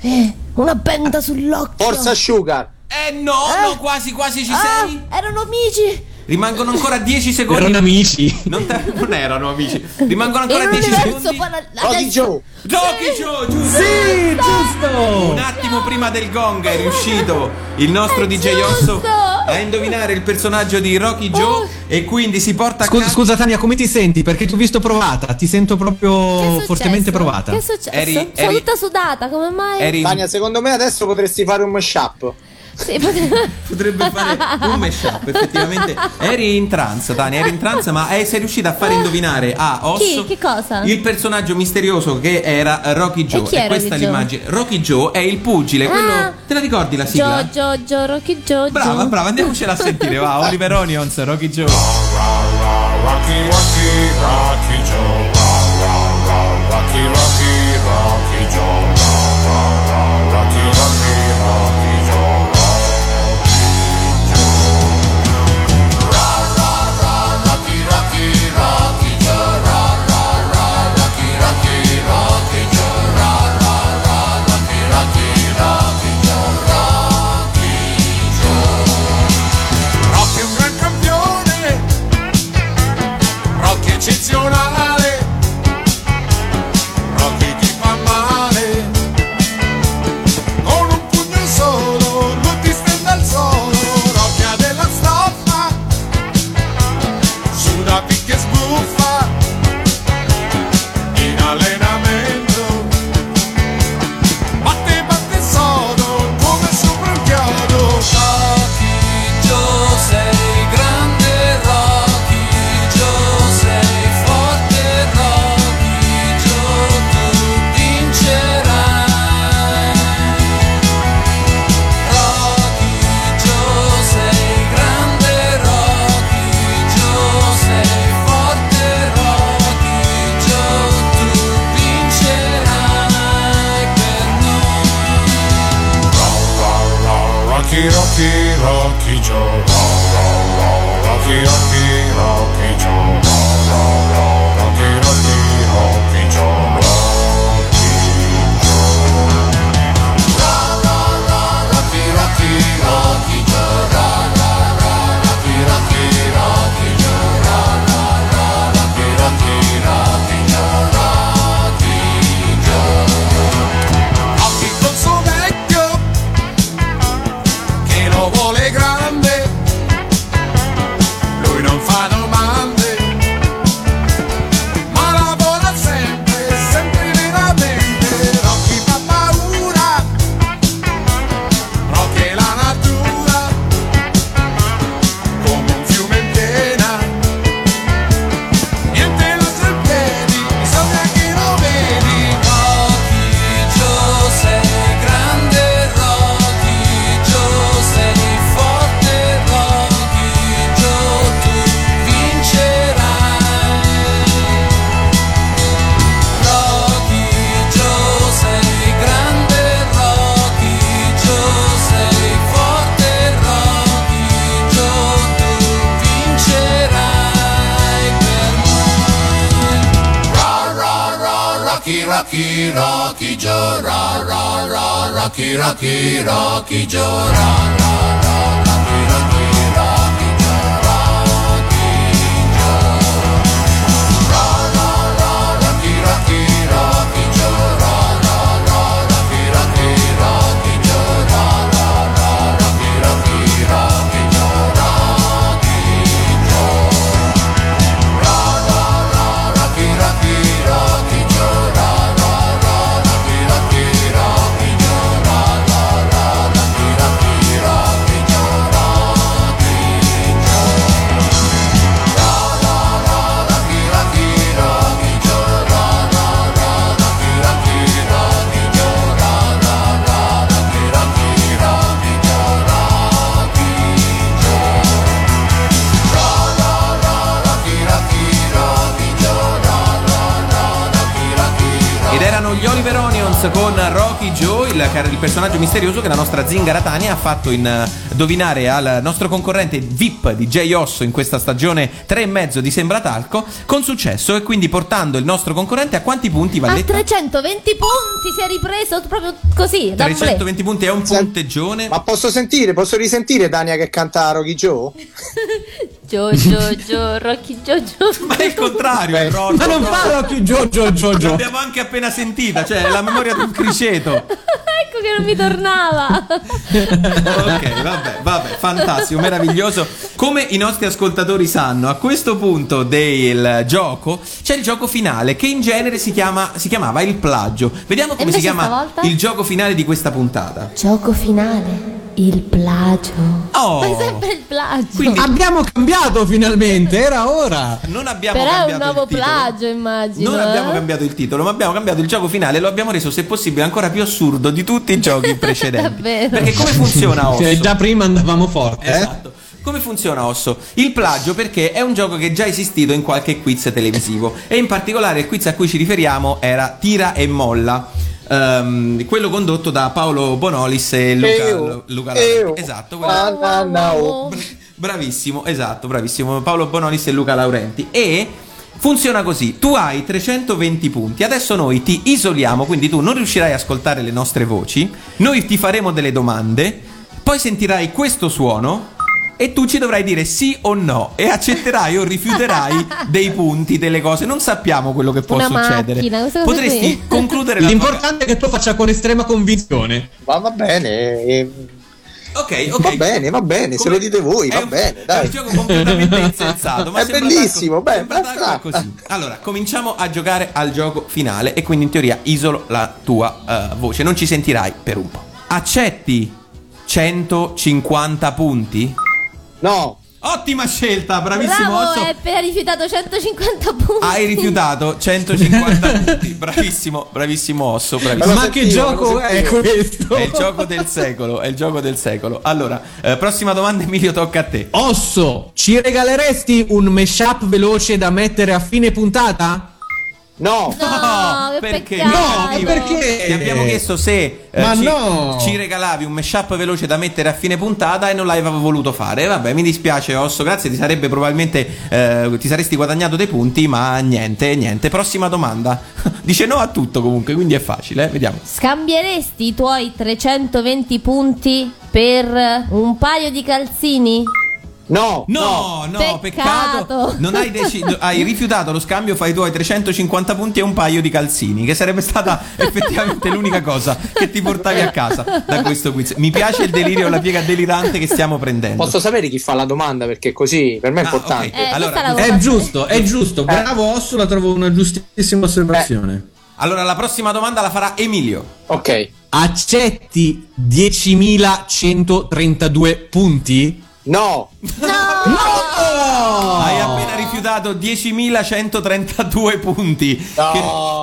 Speaker 10: e una benda sull'occhio.
Speaker 6: Forza Sugar.
Speaker 2: Eh no,
Speaker 10: Eh?
Speaker 2: no, quasi quasi ci
Speaker 10: Ah,
Speaker 2: sei.
Speaker 10: erano amici.
Speaker 2: Rimangono ancora 10 secondi.
Speaker 3: Erano amici.
Speaker 2: Non, te- non erano amici. Rimangono ancora
Speaker 10: un
Speaker 2: 10
Speaker 10: universo
Speaker 2: secondi.
Speaker 6: Rocky Joe.
Speaker 2: Rocky Joe, giusto?
Speaker 3: Sì, giusto!
Speaker 2: Un attimo prima del gong è riuscito il nostro
Speaker 10: È
Speaker 2: DJ Osso a indovinare il personaggio di Rocky Joe e quindi si porta a
Speaker 3: Scusa,
Speaker 2: casa
Speaker 3: scusa Tania, come ti senti? Perché ti ho visto provata, ti sento proprio fortemente provata.
Speaker 10: Che è successo?
Speaker 2: Eri-
Speaker 10: Sono
Speaker 2: eri-
Speaker 10: tutta sudata, come mai?
Speaker 2: eri
Speaker 6: Tania, secondo me adesso potresti fare un mashup.
Speaker 10: Sì, pot-
Speaker 2: potrebbe fare un mashup effettivamente eri in trance Tania eri in trance ma eh, sei riuscita a far indovinare a Osso
Speaker 10: Chi? Che cosa?
Speaker 2: il personaggio misterioso che era Rocky Joe
Speaker 10: chi è
Speaker 2: questa
Speaker 10: Rocky
Speaker 2: è l'immagine Rocky Joe è il pugile quello
Speaker 10: Ah.
Speaker 2: te la ricordi la sigla?
Speaker 10: Gio, Gio, Gio, Rocky Gio,
Speaker 2: brava brava andiamocela a sentire va *laughs* Oliver Onions Rocky Joe
Speaker 11: Rocky, Rocky, Rocky Joe. Rocky, Rocky, Rocky Rocky Rocky Joe ra ra ra Rocky Rocky Rocky Joe ra ra ra
Speaker 2: il, il personaggio misterioso che la nostra zingara Tania ha fatto indovinare al nostro concorrente VIP di J. Osso in questa stagione 3 e mezzo di Sembratalco con successo e quindi portando il nostro concorrente a quanti punti
Speaker 10: A
Speaker 2: Valletta?
Speaker 10: 320 punti si è ripreso proprio così, da
Speaker 2: 320 punti è un punteggione.
Speaker 6: Ma posso sentire, posso risentire Tania che canta Rocky Joe? *laughs*
Speaker 12: Jojo, jo, Rocky Jojo.
Speaker 2: Ma è il contrario, è Rocco.
Speaker 3: Ma non fa Rocky Jojo Jojo.
Speaker 2: L'abbiamo anche appena sentita, cioè la memoria di un criceto. *laughs*
Speaker 12: ecco che non mi tornava. *laughs*
Speaker 2: Ok, vabbè, vabbè, fantastico, meraviglioso. Come i nostri ascoltatori sanno, a questo punto del gioco c'è il gioco finale che in genere si, chiama, si chiamava il plagio. Vediamo come si chiama
Speaker 10: stavolta?
Speaker 2: il gioco finale di questa puntata.
Speaker 10: Gioco finale. Il plagio.
Speaker 2: Oh,
Speaker 12: Ma è sempre il plagio.
Speaker 3: Abbiamo cambiato finalmente, era ora.
Speaker 2: non abbiamo
Speaker 12: Però è un
Speaker 2: cambiato
Speaker 12: nuovo
Speaker 2: il titolo.
Speaker 12: plagio, immagino.
Speaker 2: Non abbiamo
Speaker 12: eh?
Speaker 2: cambiato il titolo, ma abbiamo cambiato il gioco finale e lo abbiamo reso, se possibile, ancora più assurdo di tutti i giochi *laughs* precedenti.
Speaker 12: Davvero.
Speaker 2: Perché come funziona Osso?
Speaker 3: Cioè, già prima andavamo forte. eh?
Speaker 2: Esatto. Come funziona Osso? Il plagio perché è un gioco che è già esistito in qualche quiz televisivo e in particolare il quiz a cui ci riferiamo era Tira e Molla. Ehm, quello condotto da Paolo Bonolis e Luca, Luca
Speaker 6: eo,
Speaker 2: Laurenti. Esatto, quello-
Speaker 6: na, na, oh.
Speaker 2: Bravissimo, esatto, bravissimo. Paolo Bonolis e Luca Laurenti. E funziona così: tu hai 320 punti. Adesso noi ti isoliamo, quindi tu non riuscirai a ascoltare le nostre voci. Noi ti faremo delle domande. Poi sentirai questo suono. E tu ci dovrai dire sì o no. E accetterai o rifiuterai *laughs* dei punti, delle cose. Non sappiamo quello che può
Speaker 12: Una
Speaker 2: succedere.
Speaker 12: macchina,
Speaker 2: Potresti
Speaker 12: qui.
Speaker 2: concludere
Speaker 3: L'importante è che tu faccia con estrema convinzione.
Speaker 6: Ma va bene, eh,
Speaker 2: Ok, ok.
Speaker 6: va bene, va bene, se
Speaker 2: Come-
Speaker 6: lo dite voi,
Speaker 2: è
Speaker 6: va
Speaker 2: un-
Speaker 6: bene,
Speaker 2: È
Speaker 6: dai.
Speaker 2: un gioco completamente *laughs* insensato. Ma
Speaker 6: È bellissimo, beh,
Speaker 2: così. Allora, cominciamo a giocare al gioco finale e quindi in teoria isolo la tua eh, voce. Non ci sentirai per un po'. Accetti 150 punti?
Speaker 6: No,
Speaker 2: Ottima scelta, bravissimo
Speaker 12: Bravo,
Speaker 2: Osso.
Speaker 12: hai appena rifiutato 150 punti.
Speaker 2: Hai rifiutato 150 punti. Bravissimo, bravissimo Osso, bravissimo.
Speaker 3: Ma che
Speaker 6: sentivo,
Speaker 3: gioco è questo?
Speaker 2: È il gioco del secolo, è il gioco del secolo. Allora, eh, prossima domanda Emilio, tocca a te.
Speaker 3: Osso, ci regaleresti un mashup veloce da mettere a fine puntata?
Speaker 6: No,
Speaker 12: No, *laughs*
Speaker 2: perché?
Speaker 3: No, perché?
Speaker 2: Ti abbiamo chiesto se eh, ci,
Speaker 3: no!
Speaker 2: ci regalavi un mashup veloce da mettere a fine puntata e non l'hai voluto fare. Vabbè, mi dispiace, Osso. Grazie, ti sarebbe probabilmente eh, ti saresti guadagnato dei punti, ma niente, niente. Prossima domanda. *laughs* Dice no a tutto comunque, quindi è facile, eh? vediamo.
Speaker 12: Scambieresti i tuoi 320 punti per un paio di calzini?
Speaker 6: No,
Speaker 2: No, no, peccato.
Speaker 12: Peccato.
Speaker 2: Non hai, deciso, hai rifiutato lo scambio, fai i tuoi 350 punti e un paio di calzini, che sarebbe stata *laughs* effettivamente l'unica cosa che ti portavi a casa da questo quiz. Mi piace il delirio la piega delirante che stiamo prendendo.
Speaker 6: Posso sapere chi fa la domanda perché così per me è
Speaker 2: Ah,
Speaker 6: importante.
Speaker 2: ok.
Speaker 12: Eh,
Speaker 2: Allora,
Speaker 3: È giusto, è giusto. Bravo Osso, la trovo una giustissima osservazione.
Speaker 2: Allora, la prossima domanda la farà Emilio.
Speaker 6: Ok,
Speaker 3: Accetti 10.132 punti?
Speaker 6: No,
Speaker 2: Hai appena rifiutato 10.132 punti.
Speaker 6: No,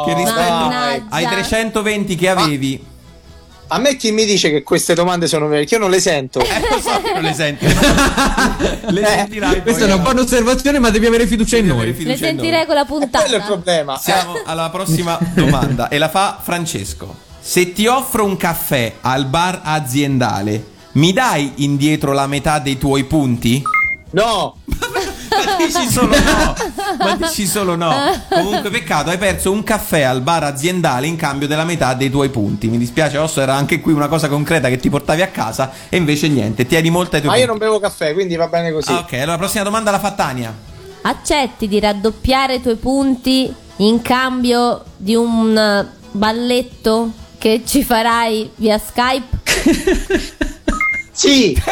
Speaker 2: che, che rispetto
Speaker 12: Mannaggia.
Speaker 2: ai 320 che avevi.
Speaker 6: a me chi mi dice che queste domande sono vere? Che io non le sento.
Speaker 2: Eh, lo so che non le senti. *laughs* le sentirai
Speaker 3: Questa
Speaker 2: poi,
Speaker 3: è una buona osservazione, ma devi avere fiducia in noi.
Speaker 2: fiducia
Speaker 12: Le
Speaker 2: in noi.
Speaker 12: sentirei con la
Speaker 6: Quello è il
Speaker 12: puntata.
Speaker 6: problema. *laughs*
Speaker 2: Siamo alla prossima domanda e la fa Francesco. Se ti offro un caffè al bar aziendale, mi dai indietro la metà dei tuoi punti?
Speaker 6: No,
Speaker 2: Ma dici solo no. Ma dici solo no. Comunque, peccato, hai perso un caffè al bar aziendale in cambio della metà dei tuoi punti. Mi dispiace, Osso, era anche qui una cosa concreta che ti portavi a casa e invece niente, tieni molto ai tuoi
Speaker 6: ma io non
Speaker 2: punti.
Speaker 6: bevo caffè, quindi va bene così.
Speaker 2: Ah, ok, allora la prossima domanda la fa Tania.
Speaker 12: Accetti di raddoppiare i tuoi punti in cambio di un eh, balletto che ci farai via Skype? *laughs*
Speaker 6: Sì, *laughs*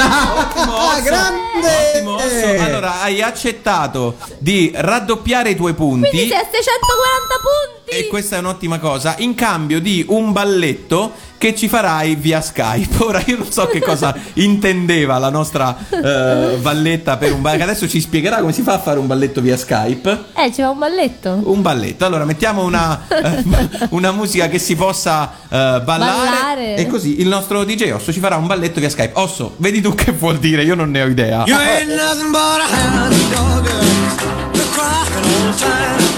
Speaker 2: Ottimo, Osso.
Speaker 3: grande!
Speaker 2: Ottimo, Osso. Allora, hai accettato di raddoppiare i tuoi punti.
Speaker 12: Quindi sei a 640 punti!
Speaker 2: E questa è un'ottima cosa. In cambio di un balletto che ci farai via Skype. *laughs* Ora io non so che cosa intendeva la nostra eh, valletta per un balletto. Adesso ci spiegherà come si fa a fare un balletto via Skype.
Speaker 12: Eh, ci va un balletto?
Speaker 2: Un balletto. Allora mettiamo una, eh, *laughs* una musica che si possa eh, ballare,
Speaker 12: Ballare.
Speaker 2: E così il nostro DJ Osso ci farà un balletto via Skype. Osso, vedi tu che vuol dire? Io non ne ho idea.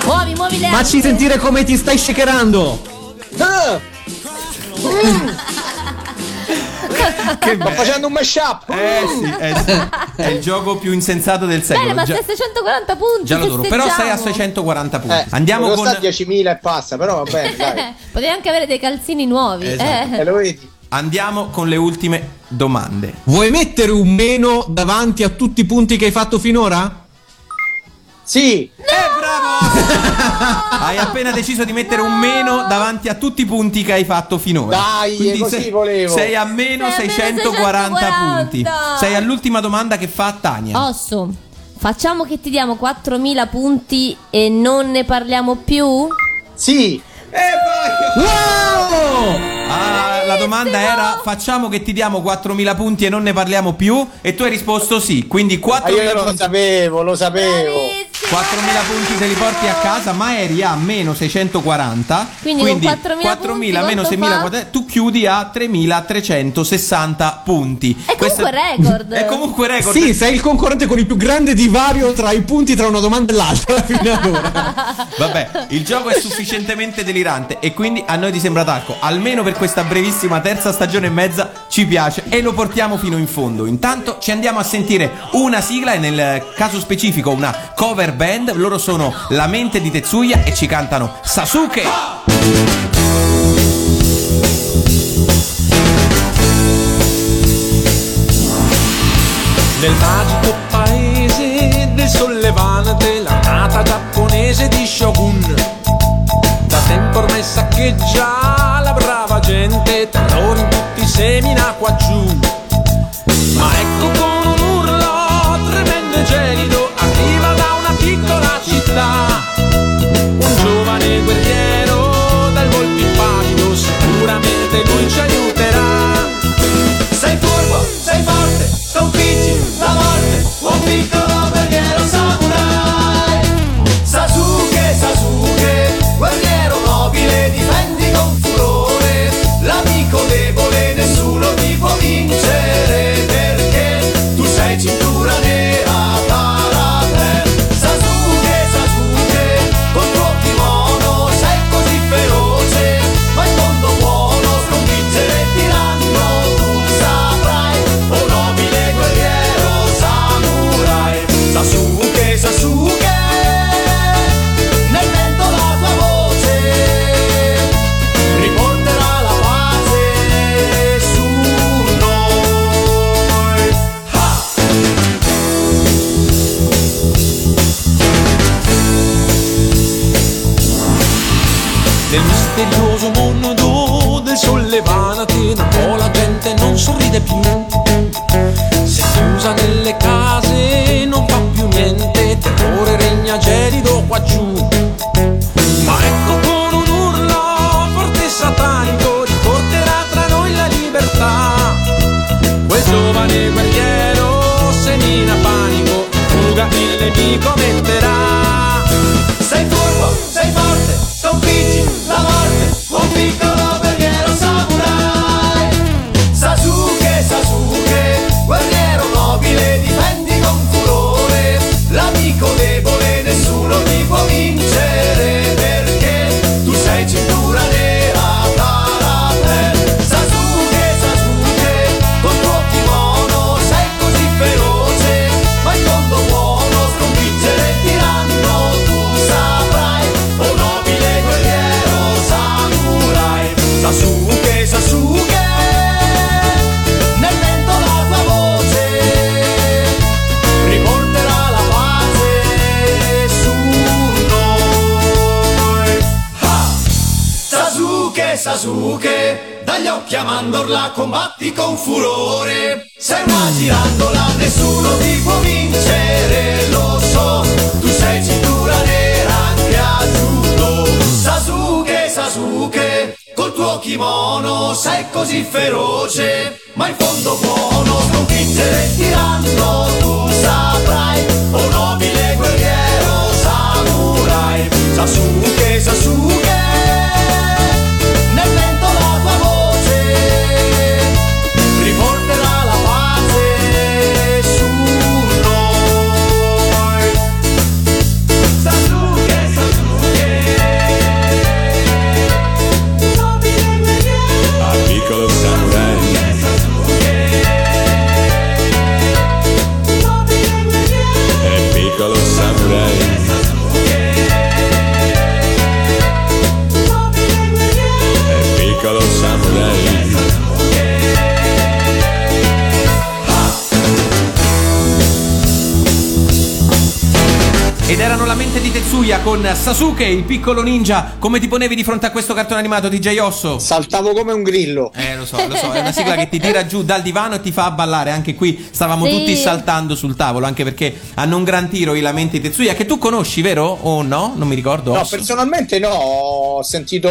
Speaker 12: Muovi, muovi le
Speaker 3: Facci
Speaker 12: anche.
Speaker 3: sentire come ti stai shakerando.
Speaker 6: Ah, Sto facendo un mashup.
Speaker 2: Eh sì, eh sì. è il gioco più insensato del secolo.
Speaker 12: Bene, ma
Speaker 2: Già-
Speaker 12: stai a 640 punti.
Speaker 2: già lo adoro. Però sei a
Speaker 12: festeggiamo.
Speaker 2: 640 punti.
Speaker 6: Eh,
Speaker 2: Andiamo con
Speaker 6: sta a 10.000 e passa, però va bene, dai. *laughs*
Speaker 12: Potevi anche avere dei calzini nuovi.
Speaker 2: Esatto.
Speaker 12: eh.
Speaker 6: Eh, lo vedi?
Speaker 2: Andiamo con le ultime domande.
Speaker 3: Vuoi mettere un meno davanti a tutti i punti che hai fatto finora?
Speaker 6: Sì.
Speaker 2: Eh, bravo! *laughs* Hai appena deciso di mettere un meno davanti a tutti i punti che hai fatto finora.
Speaker 6: Dai,
Speaker 2: Quindi
Speaker 6: così
Speaker 2: sei,
Speaker 6: volevo.
Speaker 2: sei a meno
Speaker 12: Sei a meno
Speaker 2: 640 punti.
Speaker 12: 640.
Speaker 2: Sei all'ultima domanda che fa Tania.
Speaker 12: Osso, facciamo che ti diamo 4000 punti e non ne parliamo più?
Speaker 6: Sì.
Speaker 3: Wow!
Speaker 2: Ah, la domanda era facciamo che ti diamo 4000 punti e non ne parliamo più e tu hai risposto sì, quindi
Speaker 6: Ma
Speaker 2: 4000
Speaker 6: io lo sapevo, lo sapevo.
Speaker 2: 4000 punti te li porti a casa, ma eri a meno 640.
Speaker 12: Quindi con 4000 punti
Speaker 2: meno
Speaker 12: quanto
Speaker 2: 6000 tu chiudi a 3360 punti.
Speaker 12: È comunque record. *laughs*
Speaker 2: È comunque record.
Speaker 3: Sì, sei il concorrente con il più grande divario tra i punti tra una domanda e l'altra fino ad ora.
Speaker 2: Vabbè, il gioco è sufficientemente delirante e quindi a noi di Sembratalco, almeno per questa brevissima terza stagione e mezza, ci piace e lo portiamo fino in fondo. Intanto ci andiamo a sentire una sigla e nel caso specifico una cover band. Loro sono La mente di Tetsuya e ci cantano Sasuke.
Speaker 13: Nel magico paese del sollevante l'armata giapponese di Shogun Da tempo ormai saccheggia semina qua Sasuke, dagli occhi a mandorla combatti con furore. Sei una girandola, nessuno ti può vincere, lo so, tu sei cintura nera anche a judo. Sasuke, Sasuke, col tuo kimono sei così feroce, ma in fondo buono sconfiggere il tiranno tu saprai, o nobile guerriero samurai. Sasuke, Sasuke,
Speaker 14: era
Speaker 2: Tetsuya con Sasuke, il piccolo ninja. Come ti ponevi di fronte a questo cartone animato DJ Osso?
Speaker 6: Saltavo come un grillo.
Speaker 2: Eh, lo so, lo so, è una sigla che ti tira giù dal divano e ti fa ballare. Anche qui stavamo
Speaker 12: Sì.
Speaker 2: tutti saltando sul tavolo, anche perché hanno un gran tiro i lamenti di Tetsuya che tu conosci, vero? O no? Non mi ricordo.
Speaker 6: No,
Speaker 2: Osso.
Speaker 6: personalmente no, ho sentito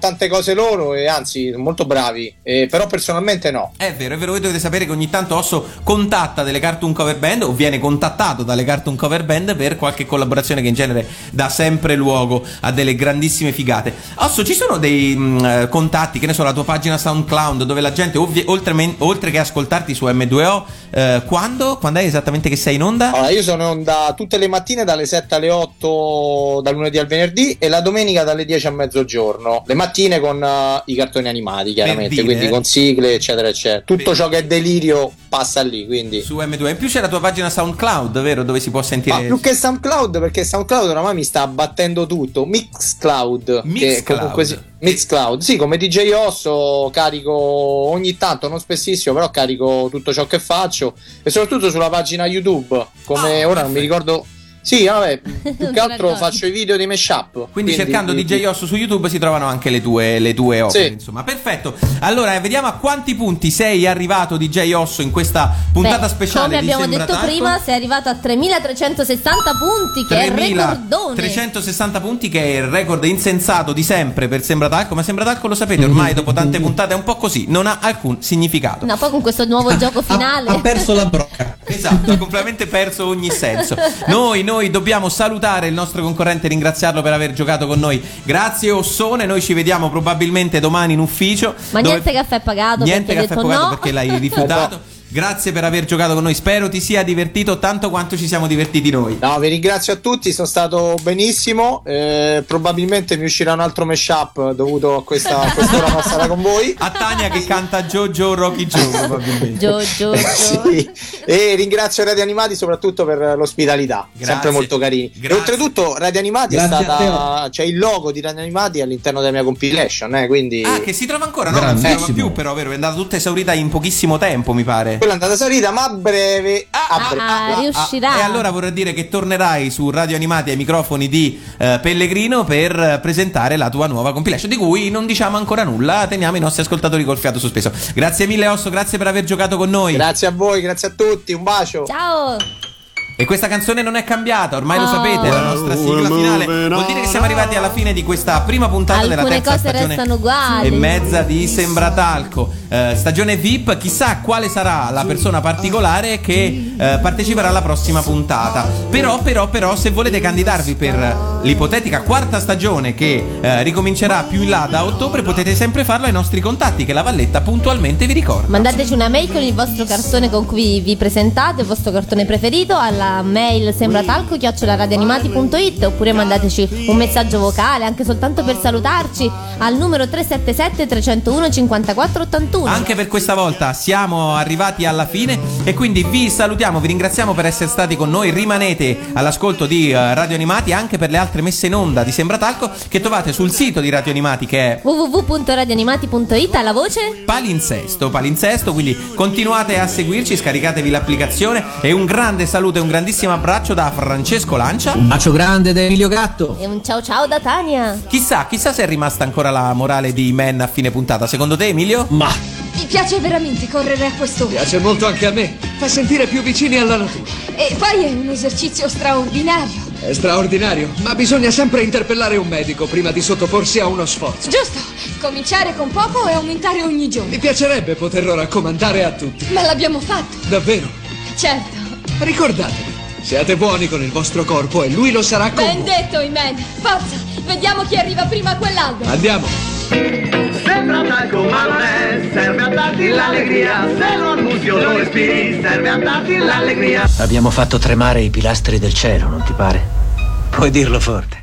Speaker 6: tante cose loro e anzi, sono molto bravi, eh, però personalmente no.
Speaker 2: È vero, è vero, voi dovete sapere che ogni tanto Osso contatta delle cartoon cover band o viene contattato dalle cartoon cover band per qualche collaborazione che in genere dà sempre luogo a delle grandissime figate. Osso, ci sono dei mh, eh, contatti, che ne so, la tua pagina SoundCloud dove la gente, ovvi- oltre, men- oltre che ascoltarti su M2O, eh, quando? Quando è esattamente che sei in onda?
Speaker 6: Allora, io sono in onda tutte le mattine dalle 7 alle 8 dal lunedì al venerdì e la domenica dalle 10 a mezzogiorno. Le mattine con eh, i cartoni animati, chiaramente,
Speaker 2: dire.
Speaker 6: quindi con sigle, eccetera, eccetera. Tutto ciò che è delirio passa lì, quindi.
Speaker 2: Su M2O. In più c'è la tua pagina SoundCloud, vero? Dove si può sentire.
Speaker 6: Ma più che SoundCloud, perché SoundCloud oramai mi sta abbattendo tutto. Mixcloud.
Speaker 2: Mixcloud.
Speaker 6: Sì, Mixcloud. Sì, come DJ Osso carico ogni tanto, non spessissimo, però carico tutto ciò che faccio. E soprattutto sulla pagina YouTube. Come
Speaker 2: Ah,
Speaker 6: ora non mi ricordo. Sì, vabbè, *laughs* più che altro faccio i video di mashup.
Speaker 2: Quindi, cercando DJ Osso su YouTube si trovano anche le tue, le tue opere,
Speaker 6: Sì.
Speaker 2: insomma. Perfetto. Allora, eh, vediamo a quanti punti sei arrivato DJ Osso in questa puntata
Speaker 12: Beh,
Speaker 2: speciale
Speaker 12: Come
Speaker 2: di
Speaker 12: abbiamo
Speaker 2: Sembra
Speaker 12: detto
Speaker 2: Talco.
Speaker 12: prima, sei arrivato a 3360 punti, che è il recordone.
Speaker 2: 360 punti che è il record insensato di sempre per Sembratalco, ma Sembratalco lo sapete ormai dopo tante *laughs* puntate è un po' così, non ha alcun significato.
Speaker 12: No, poi con questo nuovo *laughs* gioco finale.
Speaker 3: Ha perso la brocca.
Speaker 2: Esatto, ha completamente perso ogni senso. Noi, noi dobbiamo salutare il nostro concorrente e ringraziarlo per aver giocato con noi. Grazie Ossone, noi ci vediamo probabilmente domani in ufficio.
Speaker 12: Ma
Speaker 2: dove-
Speaker 12: niente caffè pagato
Speaker 2: Niente caffè
Speaker 12: detto
Speaker 2: pagato
Speaker 12: no.
Speaker 2: perché l'hai rifiutato. *laughs* Grazie per aver giocato con noi. Spero ti sia divertito tanto quanto ci siamo divertiti noi.
Speaker 6: No, vi ringrazio a tutti, sono stato benissimo. eh, probabilmente mi uscirà un altro mashup dovuto a questa a quest'ora *laughs* passata con voi.
Speaker 2: A Tania che canta Jojo Rocky Joe *laughs* probabilmente.
Speaker 12: Gio, Gio, Gio.
Speaker 6: Sì. E ringrazio Radio Animati soprattutto per l'ospitalità,
Speaker 2: Grazie.
Speaker 6: sempre molto carini.
Speaker 2: Grazie.
Speaker 6: E oltretutto Radio Animati
Speaker 3: Grazie
Speaker 6: è stata c'è il logo di Radio Animati all'interno della mia compilation, eh, quindi
Speaker 2: Ah, che si trova ancora? No, non si trova più, però, vero? È andata tutta esaurita in pochissimo tempo, mi pare.
Speaker 6: Quella è andata esaurita, ma a breve a breve.
Speaker 12: Ah, riuscirà.
Speaker 2: E allora vorrei dire che tornerai su Radio Animati ai microfoni di eh, Pellegrino per eh, presentare la tua nuova compilation, di cui non diciamo ancora nulla, teniamo i nostri ascoltatori col fiato sospeso. Grazie mille Osso, grazie per aver giocato con noi.
Speaker 6: Grazie a voi, grazie a tutti, un bacio.
Speaker 12: Ciao.
Speaker 2: E questa canzone non è cambiata, ormai lo
Speaker 12: Oh.
Speaker 2: sapete, è la nostra sigla finale. Vuol dire che siamo arrivati alla fine di questa prima puntata della
Speaker 12: Alcune
Speaker 2: terza
Speaker 12: cose
Speaker 2: stagione
Speaker 12: restano uguali.
Speaker 2: e mezza di Sembratalco. Eh, stagione VIP, chissà quale sarà la persona particolare che eh, parteciperà alla prossima puntata. Però, però, però, se volete candidarvi per l'ipotetica quarta stagione che eh, ricomincerà più in là da ottobre, potete sempre farlo ai nostri contatti che la Valletta puntualmente vi ricorda.
Speaker 12: Mandateci una mail con il vostro cartone con cui vi presentate, il vostro cartone preferito, alla mail sembratalco radioanimati.it oppure mandateci un messaggio vocale anche soltanto per salutarci al numero 377 301 54 81.
Speaker 2: Anche per questa volta siamo arrivati alla fine e quindi vi salutiamo, vi ringraziamo per essere stati con noi, rimanete all'ascolto di eh, Radio Animati anche per le altre messe in onda di Sembratalco che trovate sul sito di Radio Animati che è
Speaker 12: www.radioanimati.it alla voce?
Speaker 2: Palinsesto, palinsesto, quindi continuate a seguirci, scaricatevi l'applicazione e un grande saluto e un grandissimo abbraccio da Francesco Lancia.
Speaker 3: Un bacio grande da Emilio Gatto.
Speaker 12: e un ciao ciao da Tania.
Speaker 2: Chissà, chissà se è rimasta ancora la morale di Men a fine puntata. Secondo te, Emilio?
Speaker 3: Ma
Speaker 14: Mi piace veramente correre a quest'ora.
Speaker 15: Piace molto anche a me. Fa sentire più vicini alla natura.
Speaker 14: E poi è un esercizio straordinario.
Speaker 15: È straordinario, ma bisogna sempre interpellare un medico prima di sottoporsi a uno sforzo.
Speaker 14: Giusto, cominciare con poco e aumentare ogni giorno.
Speaker 15: Mi piacerebbe poterlo raccomandare a tutti.
Speaker 14: Ma l'abbiamo fatto,
Speaker 15: Davvero.
Speaker 14: certo.
Speaker 15: Ricordatevi, siate buoni con il vostro corpo e lui lo sarà con
Speaker 14: Ben
Speaker 15: voi.
Speaker 14: detto, Iman. Forza, vediamo chi arriva prima a quell'albero.
Speaker 15: Andiamo.
Speaker 1: Sembra talco ma non è, serve a darti l'allegria, se lo annusi o lo respiri, serve a darti l'allegria.
Speaker 16: Abbiamo fatto tremare i pilastri del cielo, non ti pare? Puoi dirlo forte.